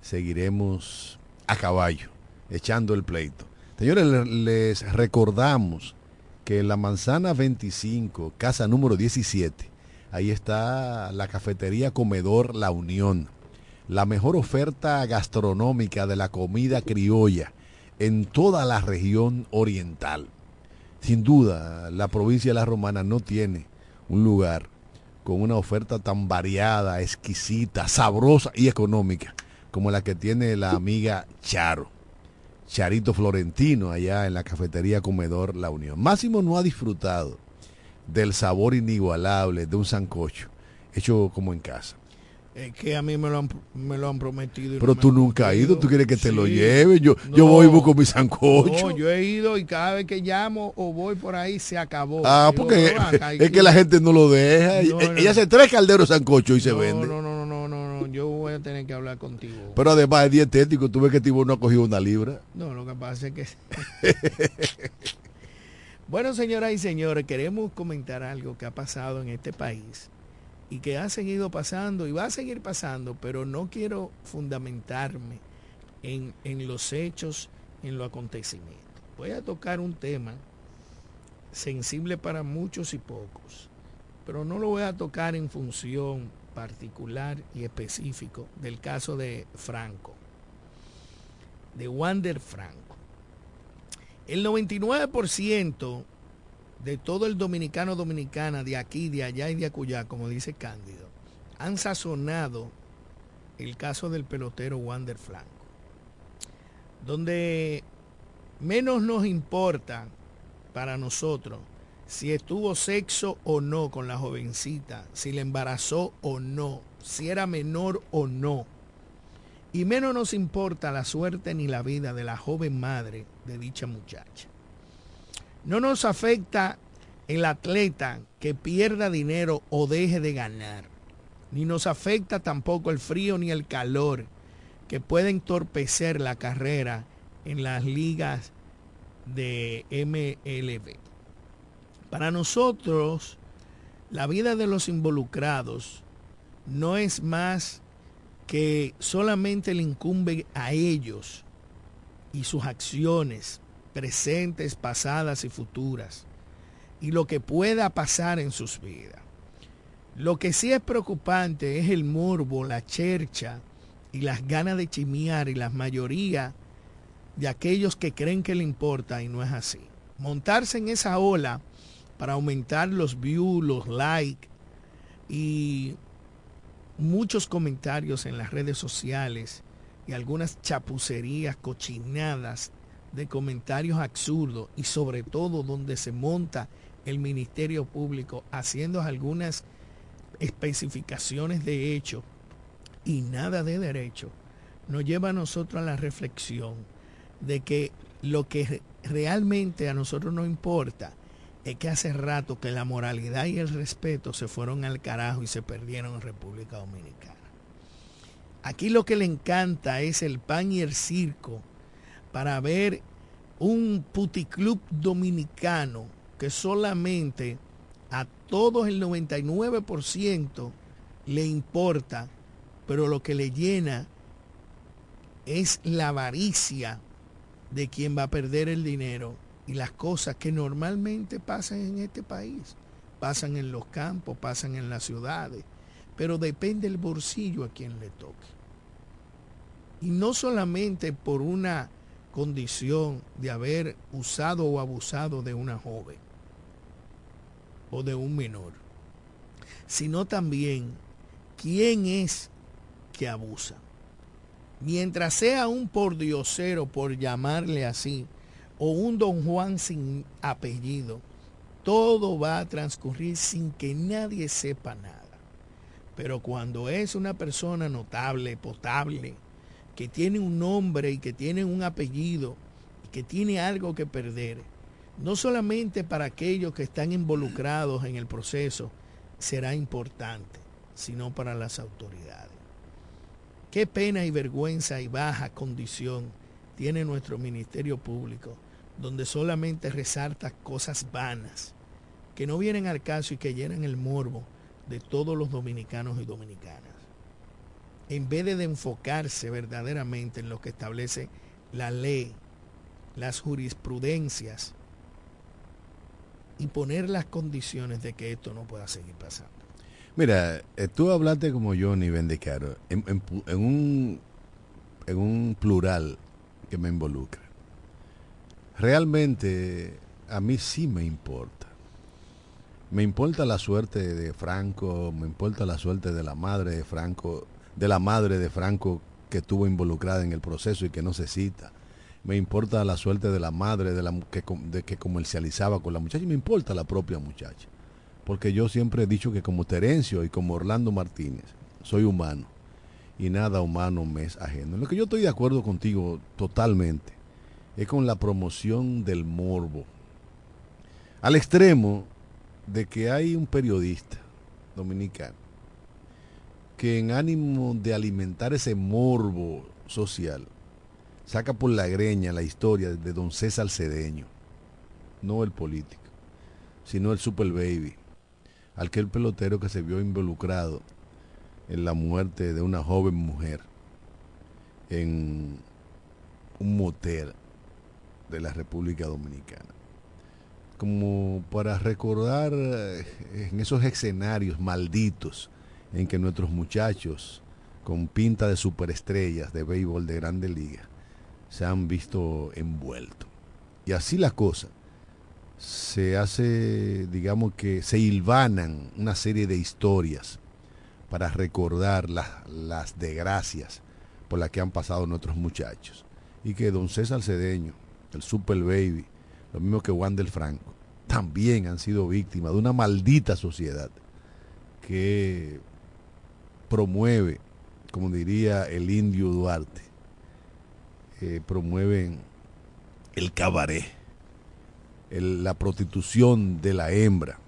seguiremos a caballo, echando el pleito. Señores, les recordamos que en la manzana 25, casa número 17, ahí está la cafetería Comedor La Unión. La mejor oferta gastronómica de la comida criolla en toda la región oriental. Sin duda, la provincia de La Romana no tiene un lugar con una oferta tan variada, exquisita, sabrosa y económica como la que tiene la amiga Charo. Charito Florentino allá en la cafetería Comedor La Unión. Máximo no ha disfrutado del sabor inigualable de un sancocho hecho como en casa. Es que a mí me lo han, me lo han prometido. Pero no tú nunca has ido, tú quieres que te Sí. lo lleve. Yo, No. yo voy y busco mi sancocho. No, yo he ido y cada vez que llamo o voy por ahí se acabó. Ah, Digo, porque "Ven acá, es que la gente no lo deja. Ella hace tres calderos sancocho y se no, vende. No, no, no, no, no, no, yo voy a tener que hablar contigo. Pero además es dietético. Tú ves que Tibo no ha cogido una libra. No, lo que pasa es que... bueno, señoras y señores, queremos comentar algo que ha pasado en este país y que ha seguido pasando y va a seguir pasando, pero no quiero fundamentarme en, en los hechos, en los acontecimientos. Voy a tocar un tema sensible para muchos y pocos, pero no lo voy a tocar en función particular y específico del caso de Franco de Wander Franco. El 99% de todo el dominicano dominicana de aquí, de allá y de acullá, como dice Cándido, han sazonado el caso del pelotero Wander Franco. Donde menos nos importa para nosotros si estuvo sexo o no con la jovencita, si le embarazó o no, si era menor o no. Y menos nos importa la suerte ni la vida de la joven madre de dicha muchacha. No nos afecta el atleta que pierda dinero o deje de ganar. Ni nos afecta tampoco el frío ni el calor que puede entorpecer la carrera en las ligas de MLB. Para nosotros, la vida de los involucrados no es más que solamente le incumbe a ellos y sus acciones presentes, pasadas y futuras, y lo que pueda pasar en sus vidas. Lo que sí es preocupante es el morbo, la chercha y las ganas de chimiar y la mayoría de aquellos que creen que le importa y no es así. Montarse en esa ola para aumentar los views, los likes y muchos comentarios en las redes sociales y algunas chapucerías, cochinadas de comentarios absurdos y sobre todo donde se monta el Ministerio Público haciendo algunas especificaciones de hecho y nada de derecho, nos lleva a nosotros a la reflexión de que lo que realmente a nosotros nos importa es que hace rato que la moralidad y el respeto se fueron al carajo y se perdieron en República Dominicana. Aquí lo que le encanta es el pan y el circo para ver un puticlub dominicano que solamente a todos el 99% le importa, pero lo que le llena es la avaricia de quien va a perder el dinero y las cosas que normalmente pasan en este país. Pasan en los campos, pasan en las ciudades, pero depende el bolsillo a quien le toque. Y no solamente por una condición de haber usado o abusado de una joven o de un menor, sino también quién es que abusa. Mientras sea un pordiosero, por llamarle así, o un don Juan sin apellido, todo va a transcurrir sin que nadie sepa nada. Pero cuando es una persona notable, potable, que tiene un nombre y que tiene un apellido y que tiene algo que perder, no solamente para aquellos que están involucrados en el proceso será importante, sino para las autoridades. Qué pena y vergüenza y baja condición tiene nuestro Ministerio Público, donde solamente resalta cosas vanas, que no vienen al caso y que llenan el morbo de todos los dominicanos y dominicanas. En vez de enfocarse verdaderamente en lo que establece la ley, las jurisprudencias y poner las condiciones de que esto no pueda seguir pasando. Mira, eh, tú hablaste como Johnny Bendecaro en, en, en, un, en un plural que me involucra. Realmente a mí sí me importa. Me importa la suerte de Franco, me importa la suerte de la madre de Franco, de la madre de Franco que estuvo involucrada en el proceso y que no se cita. Me importa la suerte de la madre de la que, de que comercializaba con la muchacha y me importa la propia muchacha porque yo siempre he dicho que como Terencio y como Orlando Martínez, soy humano y nada humano me es ajeno. En lo que yo estoy de acuerdo contigo totalmente es con la promoción del morbo. Al extremo de que hay un periodista dominicano que en ánimo de alimentar ese morbo social saca por la greña la historia de don César Cedeño, no el político, sino el super baby aquel pelotero que se vio involucrado en la muerte de una joven mujer en un motel de la República Dominicana. Como para recordar eh, en esos escenarios malditos en que nuestros muchachos con pinta de superestrellas de béisbol de grande liga se han visto envueltos. Y así la cosa se hace, digamos que se hilvanan una serie de historias para recordar las, las desgracias por las que han pasado nuestros muchachos. Y que don César Cedeño, el Super Baby, lo mismo que Juan del Franco, también han sido víctimas de una maldita sociedad que promueve, como diría el indio Duarte, eh, promueven el cabaret la prostitución de la hembra.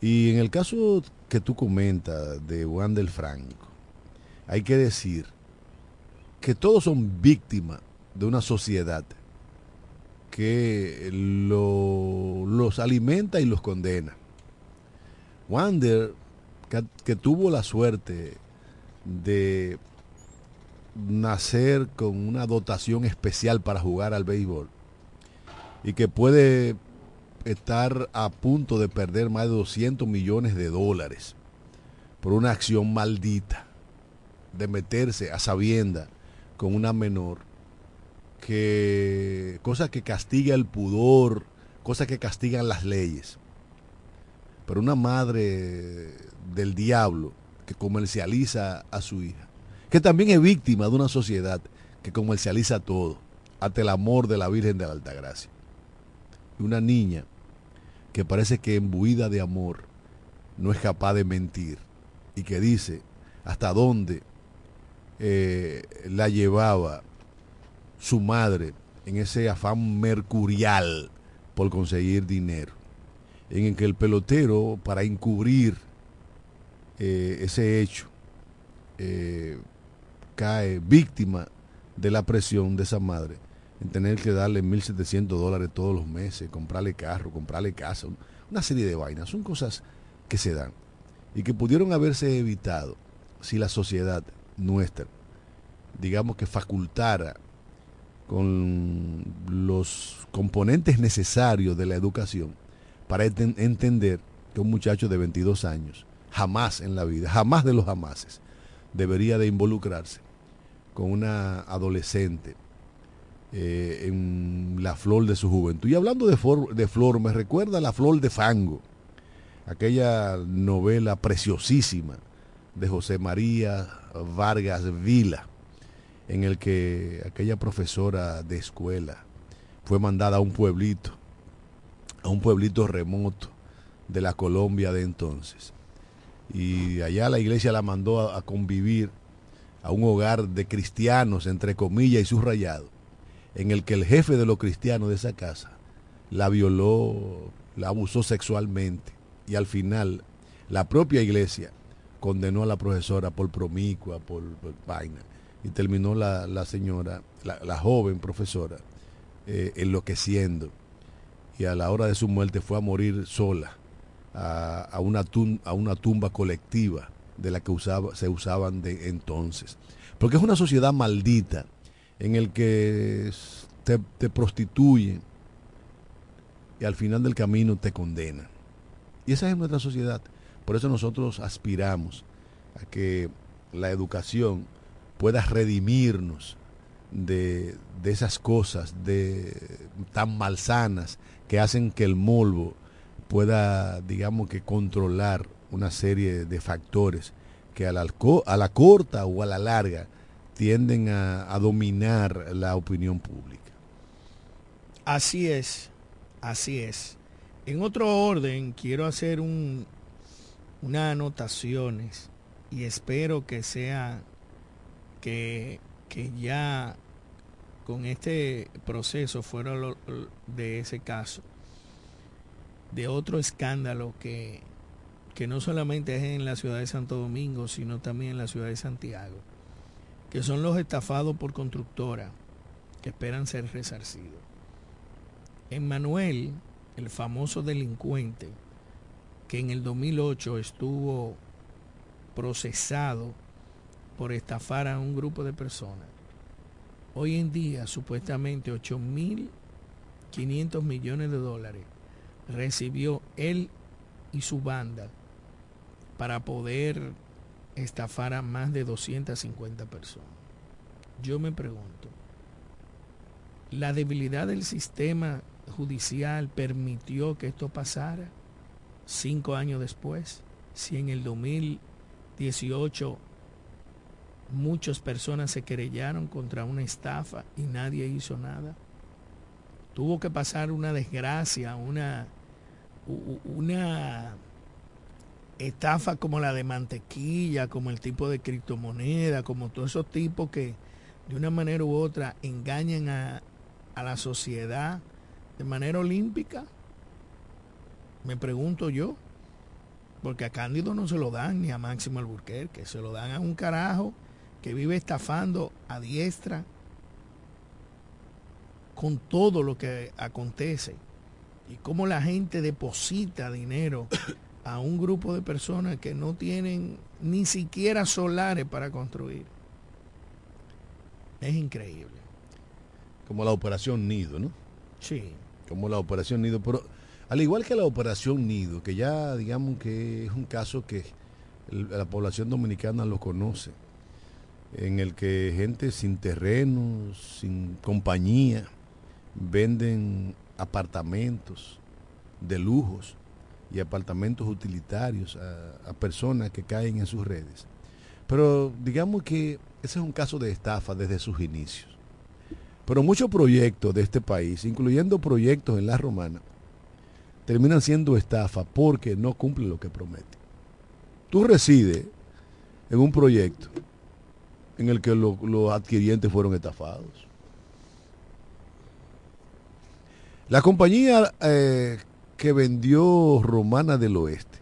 Y en el caso que tú comentas de Juan del Franco, hay que decir que todos son víctimas de una sociedad que lo- los alimenta y los condena. Wander, que, tuvo la suerte de nacer con una dotación especial para jugar al béisbol y que puede estar a punto de perder más de 200 millones de dólares por una acción maldita de meterse a sabienda con una menor que cosa que castiga el pudor, cosas que castigan las leyes. Pero una madre del diablo que comercializa a su hija, que también es víctima de una sociedad que comercializa todo, hasta el amor de la Virgen de la Altagracia. Y una niña que parece que embuida de amor no es capaz de mentir y que dice hasta dónde eh, la llevaba su madre en ese afán mercurial por conseguir dinero, en el que el pelotero, para encubrir eh, ese hecho, eh, cae víctima de la presión de esa madre en tener que darle 1.700 dólares todos los meses, comprarle carro, comprarle casa, una serie de vainas. Son cosas que se dan y que pudieron haberse evitado si la sociedad nuestra, digamos que facultara con los componentes necesarios de la educación para enten- entender que un muchacho de 22 años, jamás en la vida, jamás de los jamases, debería de involucrarse con una adolescente eh, en la flor de su juventud. Y hablando de, de flor, me recuerda la flor de fango, aquella novela preciosísima de José María Vargas Vila, en el que aquella profesora de escuela fue mandada a un pueblito, a un pueblito remoto de la Colombia de entonces. Y allá la iglesia la mandó a, convivir a un hogar de cristianos, entre comillas y subrayado, en el que el jefe de los cristianos de esa casa la violó, la abusó sexualmente y al final la propia iglesia condenó a la profesora por promicua, por, vaina y terminó la, la señora, la, la joven profesora, eh, enloqueciendo y a la hora de su muerte fue a morir sola a, a una, tum- a una tumba colectiva de la que usaba, se usaban de entonces. Porque es una sociedad maldita en el que te, te prostituyen y al final del camino te condenan. Y esa es nuestra sociedad. Por eso nosotros aspiramos a que la educación pueda redimirnos de, de esas cosas de, tan malsanas que hacen que el molvo pueda, digamos que, controlar una serie de factores que a la, a la corta o a la larga tienden a, a dominar la opinión pública. Así es, así es. En otro orden, quiero hacer un, unas anotaciones y espero que sea que, que ya con este proceso fuera de ese caso, de otro escándalo que, que no solamente es en la ciudad de Santo Domingo, sino también en la ciudad de Santiago, que son los estafados por constructora que esperan ser resarcidos. Emmanuel, el famoso delincuente, que en el 2008 estuvo procesado por estafar a un grupo de personas, hoy en día supuestamente 8.500 millones de dólares recibió él y su banda para poder estafar a más de 250 personas. Yo me pregunto, ¿la debilidad del sistema judicial permitió que esto pasara cinco años después? Si en el 2018 muchas personas se querellaron contra una estafa y nadie hizo nada. Tuvo que pasar una desgracia, una, una estafa como la de mantequilla, como el tipo de criptomoneda, como todos esos tipos que de una manera u otra engañan a, a la sociedad de manera olímpica. Me pregunto yo, porque a Cándido no se lo dan ni a Máximo Alburquerque, se lo dan a un carajo que vive estafando a diestra con todo lo que acontece y cómo la gente deposita dinero a un grupo de personas que no tienen ni siquiera solares para construir. Es increíble. Como la operación Nido, ¿no? Sí. Como la operación Nido. Pero al igual que la operación Nido, que ya digamos que es un caso que la población dominicana lo conoce, en el que gente sin terrenos, sin compañía, venden apartamentos de lujos y apartamentos utilitarios a, personas que caen en sus redes. Pero digamos que ese es un caso de estafa desde sus inicios. Pero muchos proyectos de este país, incluyendo proyectos en la romana, terminan siendo estafa porque no cumplen lo que prometen. Tú resides en un proyecto en el que los adquirientes fueron estafados. La compañía eh, que vendió Romana del Oeste,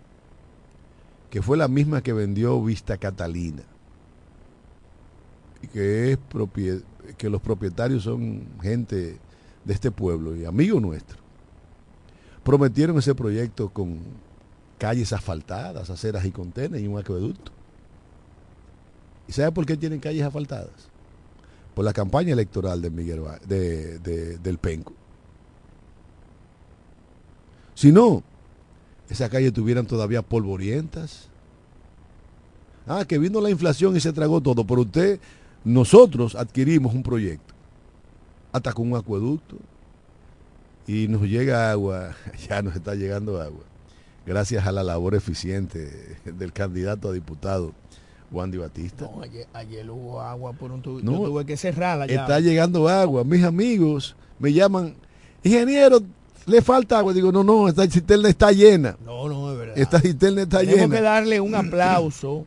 que fue la misma que vendió Vista Catalina, y que, es que los propietarios son gente de este pueblo y amigos nuestros, prometieron ese proyecto con calles asfaltadas, aceras y contenes y un acueducto. ¿Y sabe por qué tienen calles asfaltadas? Por la campaña electoral de Miguel de, del Penco. Si no, esas calles tuvieran todavía polvorientas. Ah, que vino la inflación y se tragó todo. Pero usted, nosotros adquirimos un proyecto, hasta con un acueducto, y nos llega agua, ya nos está llegando agua, gracias a la labor eficiente del candidato a diputado Juan Di Batista. No, ayer, hubo agua por un tubo, no, tuve que cerrarla ya. Está llegando agua. Mis amigos me llaman, ingeniero, le falta agua. Digo, no, no, esta cisterna está llena. No, no, es verdad. Esta cisterna está llena. Tenemos que darle un aplauso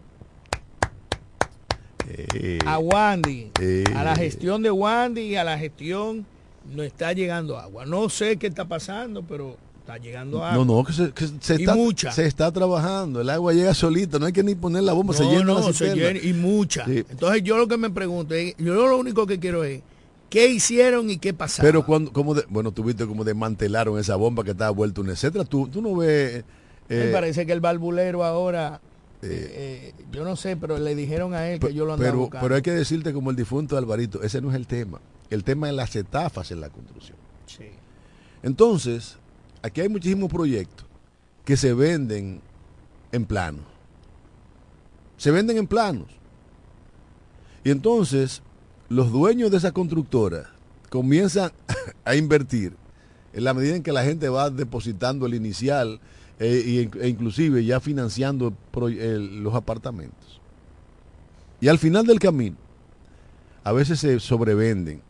eh, a Wandy, a la gestión de Wandy y a la gestión no está llegando agua. No sé qué está pasando, pero está llegando agua. No, no, que se, está, mucha. se está trabajando. El agua llega solita, no hay que ni poner la bomba, se llena no, se y mucha. Entonces yo lo que me pregunto, yo lo único que quiero es qué hicieron y qué pasaron. Pero cuando, como de, bueno, tuviste como desmantelaron esa bomba que estaba vuelta un etcétera. Tú, tú no ves. Me eh, parece que el valvulero ahora eh, eh, yo no sé, pero le dijeron a él que yo lo andaba pero, buscando. Pero hay que decirte como el difunto Alvarito, ese no es el tema. El tema es las etafas en la construcción. Sí. Entonces, aquí hay muchísimos proyectos que se venden en planos. Se venden en planos. Y entonces, los dueños de esa constructora comienzan a invertir en la medida en que la gente va depositando el inicial eh, e inclusive ya financiando los apartamentos. Y al final del camino, a veces se sobrevenden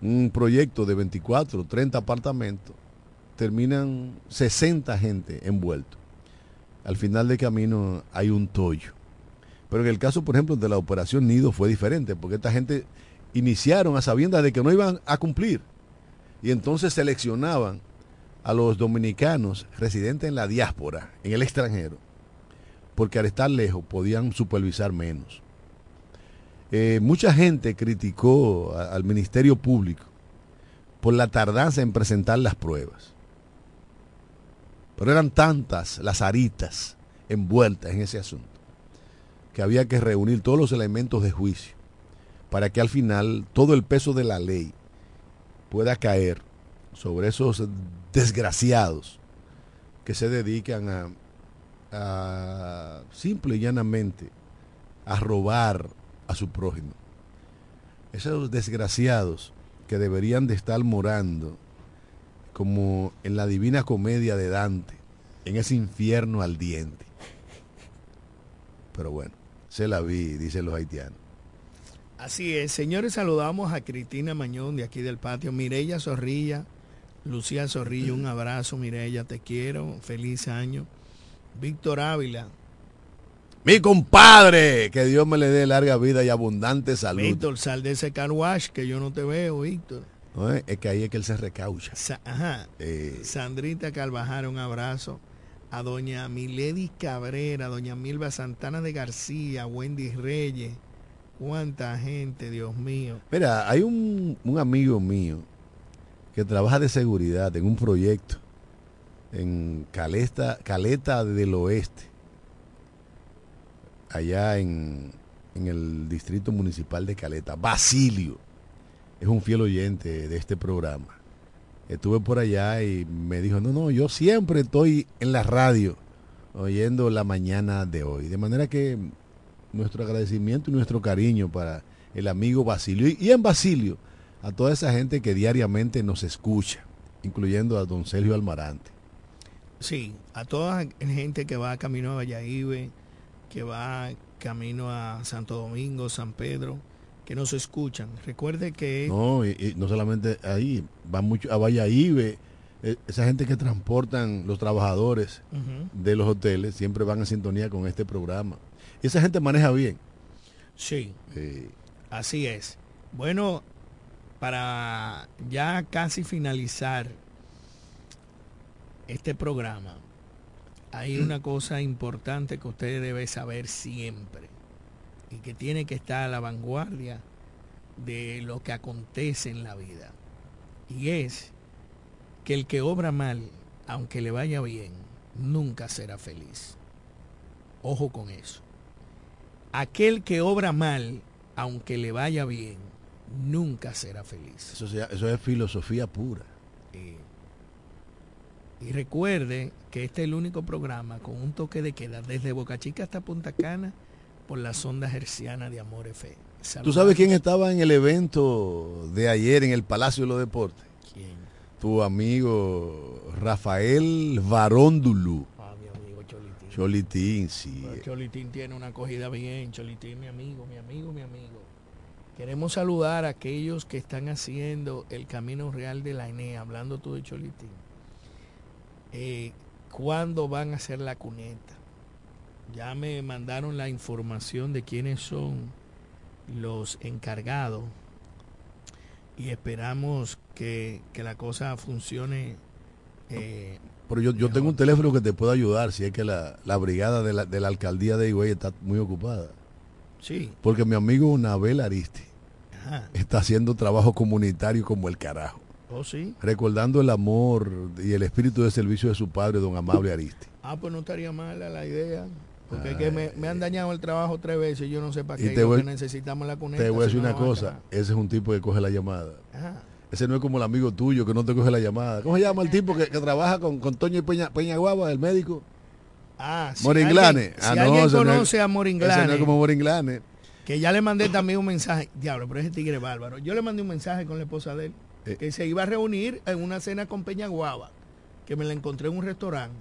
un proyecto de 24, 30 apartamentos, terminan 60 gente envueltos. Al final del camino hay un tollo. Pero en el caso, por ejemplo, de la operación Nido fue diferente, porque esta gente iniciaron a sabiendas de que no iban a cumplir. Y entonces seleccionaban a los dominicanos residentes en la diáspora, en el extranjero, porque al estar lejos podían supervisar menos. Eh, mucha gente criticó al Ministerio Público por la tardanza en presentar las pruebas. Pero eran tantas las aritas envueltas en ese asunto que había que reunir todos los elementos de juicio para que al final todo el peso de la ley pueda caer sobre esos desgraciados que se dedican a, simple y llanamente a robar a su prójimo. Esos desgraciados que deberían de estar morando como en la divina comedia de Dante, en ese infierno al diente. Pero bueno, se la vi, dicen los haitianos. Así es, señores, saludamos a Cristina Mañón de aquí del patio, Mirella Zorrilla, Lucía Zorrillo, un abrazo, Mireya, te quiero, feliz año. Víctor Ávila. Mi compadre, que Dios me le dé larga vida y abundante salud. Víctor, sal de ese car que yo no te veo, Víctor. Es que ahí es que él se recaucha. ajá. Eh. Sandrita Carvajal, un abrazo. A doña Milady Cabrera, doña Milva Santana de García, Wendy Reyes, cuánta gente, Dios mío. Mira, hay un, un amigo mío que trabaja de seguridad en un proyecto en Caleta, Caleta del Oeste, allá en, en el distrito municipal de Caleta. Basilio es un fiel oyente de este programa. Estuve por allá y me dijo, no, no, yo siempre estoy en la radio oyendo la mañana de hoy. De manera que nuestro agradecimiento y nuestro cariño para el amigo Basilio. Y en Basilio, a toda esa gente que diariamente nos escucha, incluyendo a don Sergio Almarante. Sí, a toda la gente que va camino a Valladolid, que va camino a Santo Domingo, San Pedro, que nos escuchan. Recuerde que... No, y, y no solamente ahí, va mucho a Valladolid, eh, esa gente que transportan los trabajadores de los hoteles siempre van en sintonía con este programa. Y esa gente maneja bien. Sí, Eh, así es. Bueno, para ya casi finalizar este programa, hay una cosa importante que usted debe saber siempre y que tiene que estar a la vanguardia de lo que acontece en la vida. Y es que el que obra mal, aunque le vaya bien, nunca será feliz. Ojo con eso. Aquel que obra mal, aunque le vaya bien, nunca será feliz. eso, sea- eso es filosofía pura. Eh, y recuerde que este es el único programa con un toque de queda desde Boca Chica hasta Punta Cana por las ondas hercianas de Amor F. ¿Tú sabes quién estaba en el evento de ayer en el Palacio de los Deportes? ¿Quién? Tu amigo Rafael Varondulu. Ah, mi amigo Cholitín. Cholitín, sí. Pero Cholitín tiene una acogida bien. Cholitín, mi amigo, mi amigo, mi amigo. Queremos saludar a aquellos que están haciendo el camino real de la ENE, hablando tú de Cholitín. Eh, ¿Cuándo van a hacer la cuneta? Ya me mandaron la información de quiénes son los encargados y esperamos que, que la cosa funcione. eh, Pero yo, yo tengo un teléfono que te puede ayudar si es que la, la brigada de la, de la alcaldía de Higüey está muy ocupada. sí, Porque mi amigo Nabel Aristi ajá. está haciendo trabajo comunitario como el carajo. Oh, sí. Recordando el amor y el espíritu de servicio de su padre, don Amable Aristi. Ah, pues no estaría mala la idea. Porque es que me, me han dañado el trabajo tres veces y yo no sé para Y qué. te lo voy- que necesitamos la cuneta. Te voy a si decir una cosa, ese es un tipo que coge la llamada. Ajá. Ese no es como el amigo tuyo que no te coge la llamada. ¿Cómo se llama el tipo que, que trabaja con, con Toño Peña, Peña Guava, el médico? Ah, si Moringlane. alguien- Si Ah, no, alguien ese no es- conoce a Ese no Moringlane, es como Moringlane. que ya le mandé también un mensaje. Diablo, pero ese tigre es bárbaro. Yo le mandé un mensaje con la esposa de él. Eh. Que se iba a reunir en una cena con Peña Guava. Que me la encontré en un restaurante.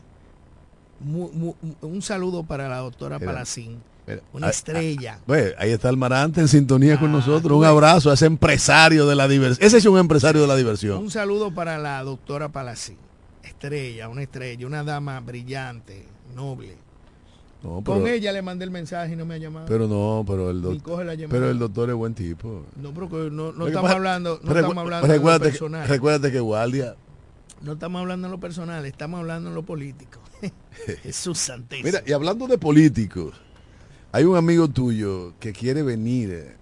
Mu- mu- un saludo para la doctora Mira, Palacín. Mira, Una ah, estrella. Ve, ahí está el Marante en sintonía con Ah, nosotros. Un ves. abrazo a ese empresario de la diversión. Ese es un empresario de la diversión. Un saludo para la doctora Palacín. Estrella, una estrella, una dama brillante, noble. No, Con ella le mandé el mensaje y no me ha llamado. pero no, pero el, Ni doc- coge la llamada. pero el doctor es buen tipo. no, pero no, no estamos pasa- hablando, no estamos hablando de lo recuérdate, que, personal. recuérdate que Guardia. No estamos hablando en lo personal, estamos hablando en lo político. Jesús santísimo. Mira, y hablando de políticos, hay un amigo tuyo que quiere venir eh,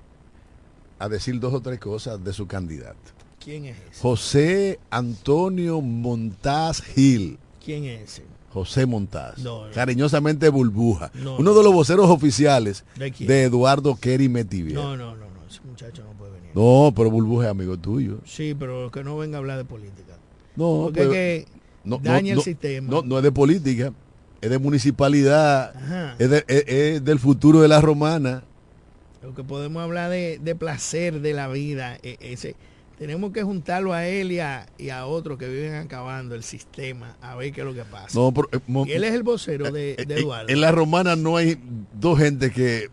a decir dos o tres cosas de su candidato. ¿Quién es ese? José Antonio Montaz Gil. ¿Quién es ese? José Montaz. No, no. Cariñosamente Burbuja. No, Uno no. de los voceros oficiales ¿De Eduardo Kerry Metivier. No, no, no, no, ese muchacho no puede venir. No, pero Burbuja es amigo tuyo. Sí, pero que no venga a hablar de política. No, Porque pero- es que no, no, daña el sistema. No, no es de política, es de municipalidad, es, de- es- es del futuro de la romana. Lo que podemos hablar de, de placer de la vida, e- ese, tenemos que juntarlo a él y a, y a otros que viven acabando el sistema, a ver qué es lo que pasa. No, pero, eh, y él es el vocero de, eh, de eh, Eduardo. en la romana no hay dos gente que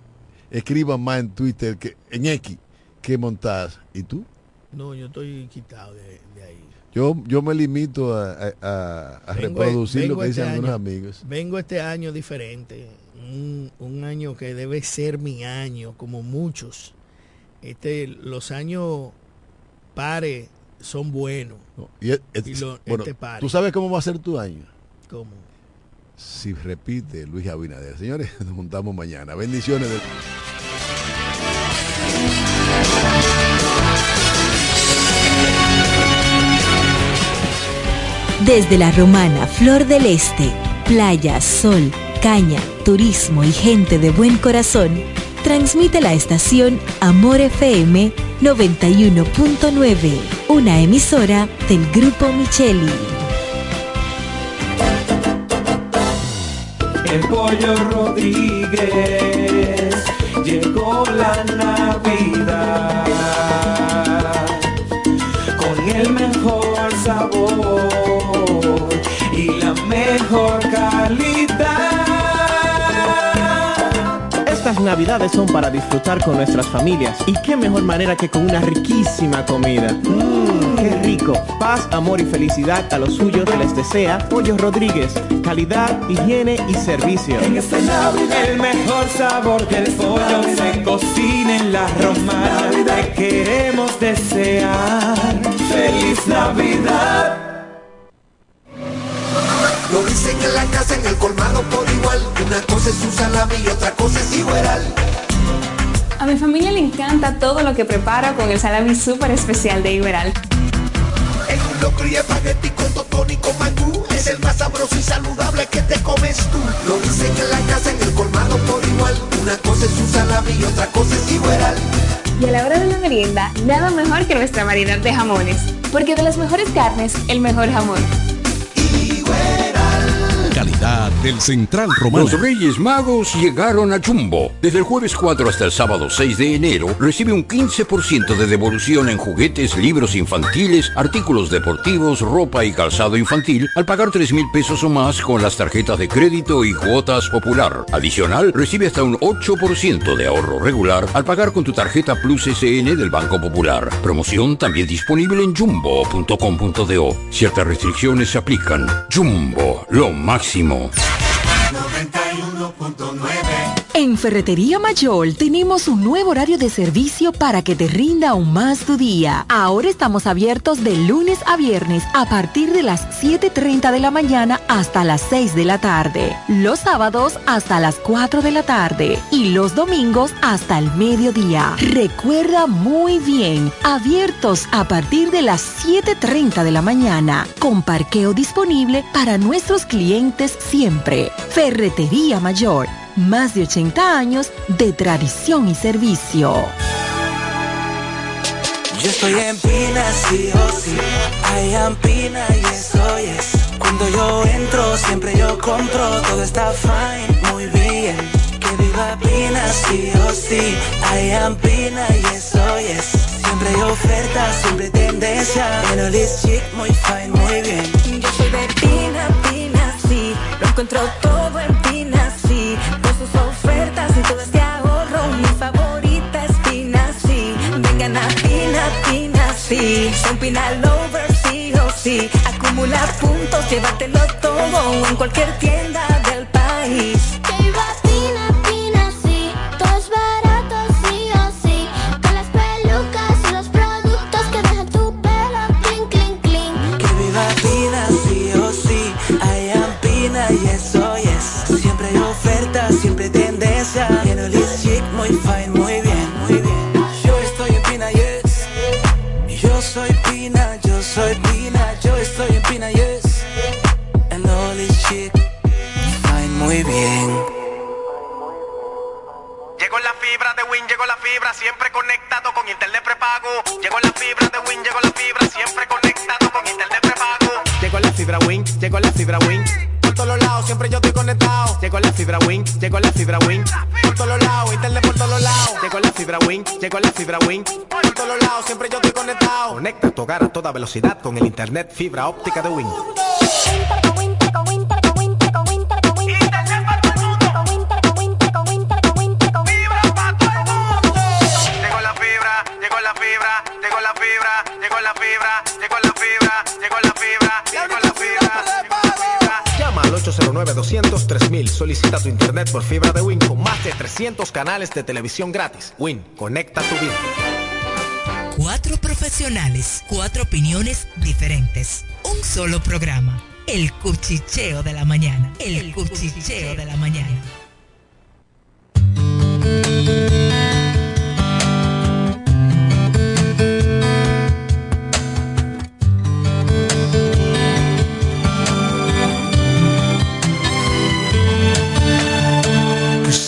escriban más en Twitter, que en X, que Montaz. ¿Y tú? No, yo estoy quitado de, de ahí. Yo, yo me limito a, a- Vengo- reproducir lo que dicen este algunos amigos. Vengo este año diferente, un, un año que debe ser mi año, como muchos. Este, los años pares son buenos. No, y es- Y lo- bueno, este. ¿Tú sabes cómo va a ser tu año? Como Si repite Luis Abinader. Señores, nos juntamos mañana. Bendiciones. del- Desde la romana Flor del Este, playa, sol, caña, turismo y gente de buen corazón, transmite la estación Amor FM 91.9, una emisora del Grupo Micheli. El pollo Rodríguez llegó la Navidad con el mejor sabor mejor calidad. Estas navidades son para disfrutar con nuestras familias y qué mejor manera que con una riquísima comida. Mmm, qué rico. Paz, amor y felicidad a los suyos les desea Pollo Rodríguez. Calidad, higiene y servicio. En esta Navidad el mejor sabor del pollo se cocina en la romana. Te queremos desear feliz Navidad. Lo dicen en la casa, en el colmado por igual. Una cosa es un salami y otra cosa es igual. A mi familia le encanta todo lo que preparo con el salami súper especial de Iberal. En un locro y espagueti con totón y con mangú. Es el más sabroso y saludable que te comes tú. Lo dicen en la casa, en el colmado por igual. Una cosa es un salami y otra cosa es igual. Y a la hora de la merienda, nada mejor que nuestra variedad de jamones. Porque de las mejores carnes, el mejor jamón. Del Central Romano. Los Reyes Magos llegaron a Jumbo. Desde el jueves 4 hasta el sábado 6 de enero, recibe un 15% de devolución en juguetes, libros infantiles, artículos deportivos, ropa y calzado infantil al pagar 3 mil pesos o más con las tarjetas de crédito y cuotas popular. Adicional, recibe hasta un 8% de ahorro regular al pagar con tu tarjeta Plus SN del Banco Popular. Promoción también disponible en jumbo.com.do. Ciertas restricciones se aplican. Jumbo, lo máximo noventa y uno punto nueve. En Ferretería Mayor tenemos un nuevo horario de servicio para que te rinda aún más tu día. Ahora estamos abiertos de lunes a viernes a partir de las 7.30 de la mañana hasta las 6 de la tarde. Los sábados hasta las 4 de la tarde y los domingos hasta el mediodía. Recuerda muy bien, abiertos a partir de las 7.30 de la mañana, con parqueo disponible para nuestros clientes siempre. Ferretería Mayor más de 80 años de tradición y servicio. Yo estoy en Pina, sí o sí. I am Pina y eso es. Cuando yo entro, siempre yo compro. Todo está fine, muy bien. Que viva Pina, sí o sí. I am Pina y eso es. Siempre hay ofertas, siempre tendencia. Pero this chic, muy fine, muy bien. Yo soy de Pina, Pina, sí. Lo encuentro todo en Pina, y todo este ahorro. Mi favorita es Pina, sí. Vengan a Pina, Pina, sí. Son Pina Lovers, sí o sí. Acumula puntos, llévatelo todo en cualquier tienda del país. Fibra de Win, llegó la fibra, siempre conectado con internet prepago. Llegó la fibra de Win, llegó la fibra, siempre conectado con internet prepago. Llegó la fibra Wing, llegó la fibra Wing. Por todos lados, siempre yo estoy conectado. Llegó la fibra Wing, llegó la fibra Wing. Por todos lados, internet por todos lados. Llegó la fibra Wing, llegó la fibra Wing. Por todos lados, siempre yo estoy conectado. Conecta tu hogar a toda velocidad con el internet fibra óptica de Wing. 809-200-3000. Solicita tu internet por fibra de Wing con más de 300 canales de televisión gratis. Wing, conecta tu vida. Cuatro profesionales, cuatro opiniones diferentes. Un solo programa. El cuchicheo de la mañana. El cuchicheo de la mañana.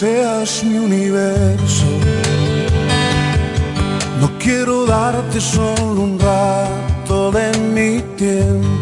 seas mi universo. No quiero darte solo un rato de mi tiempo.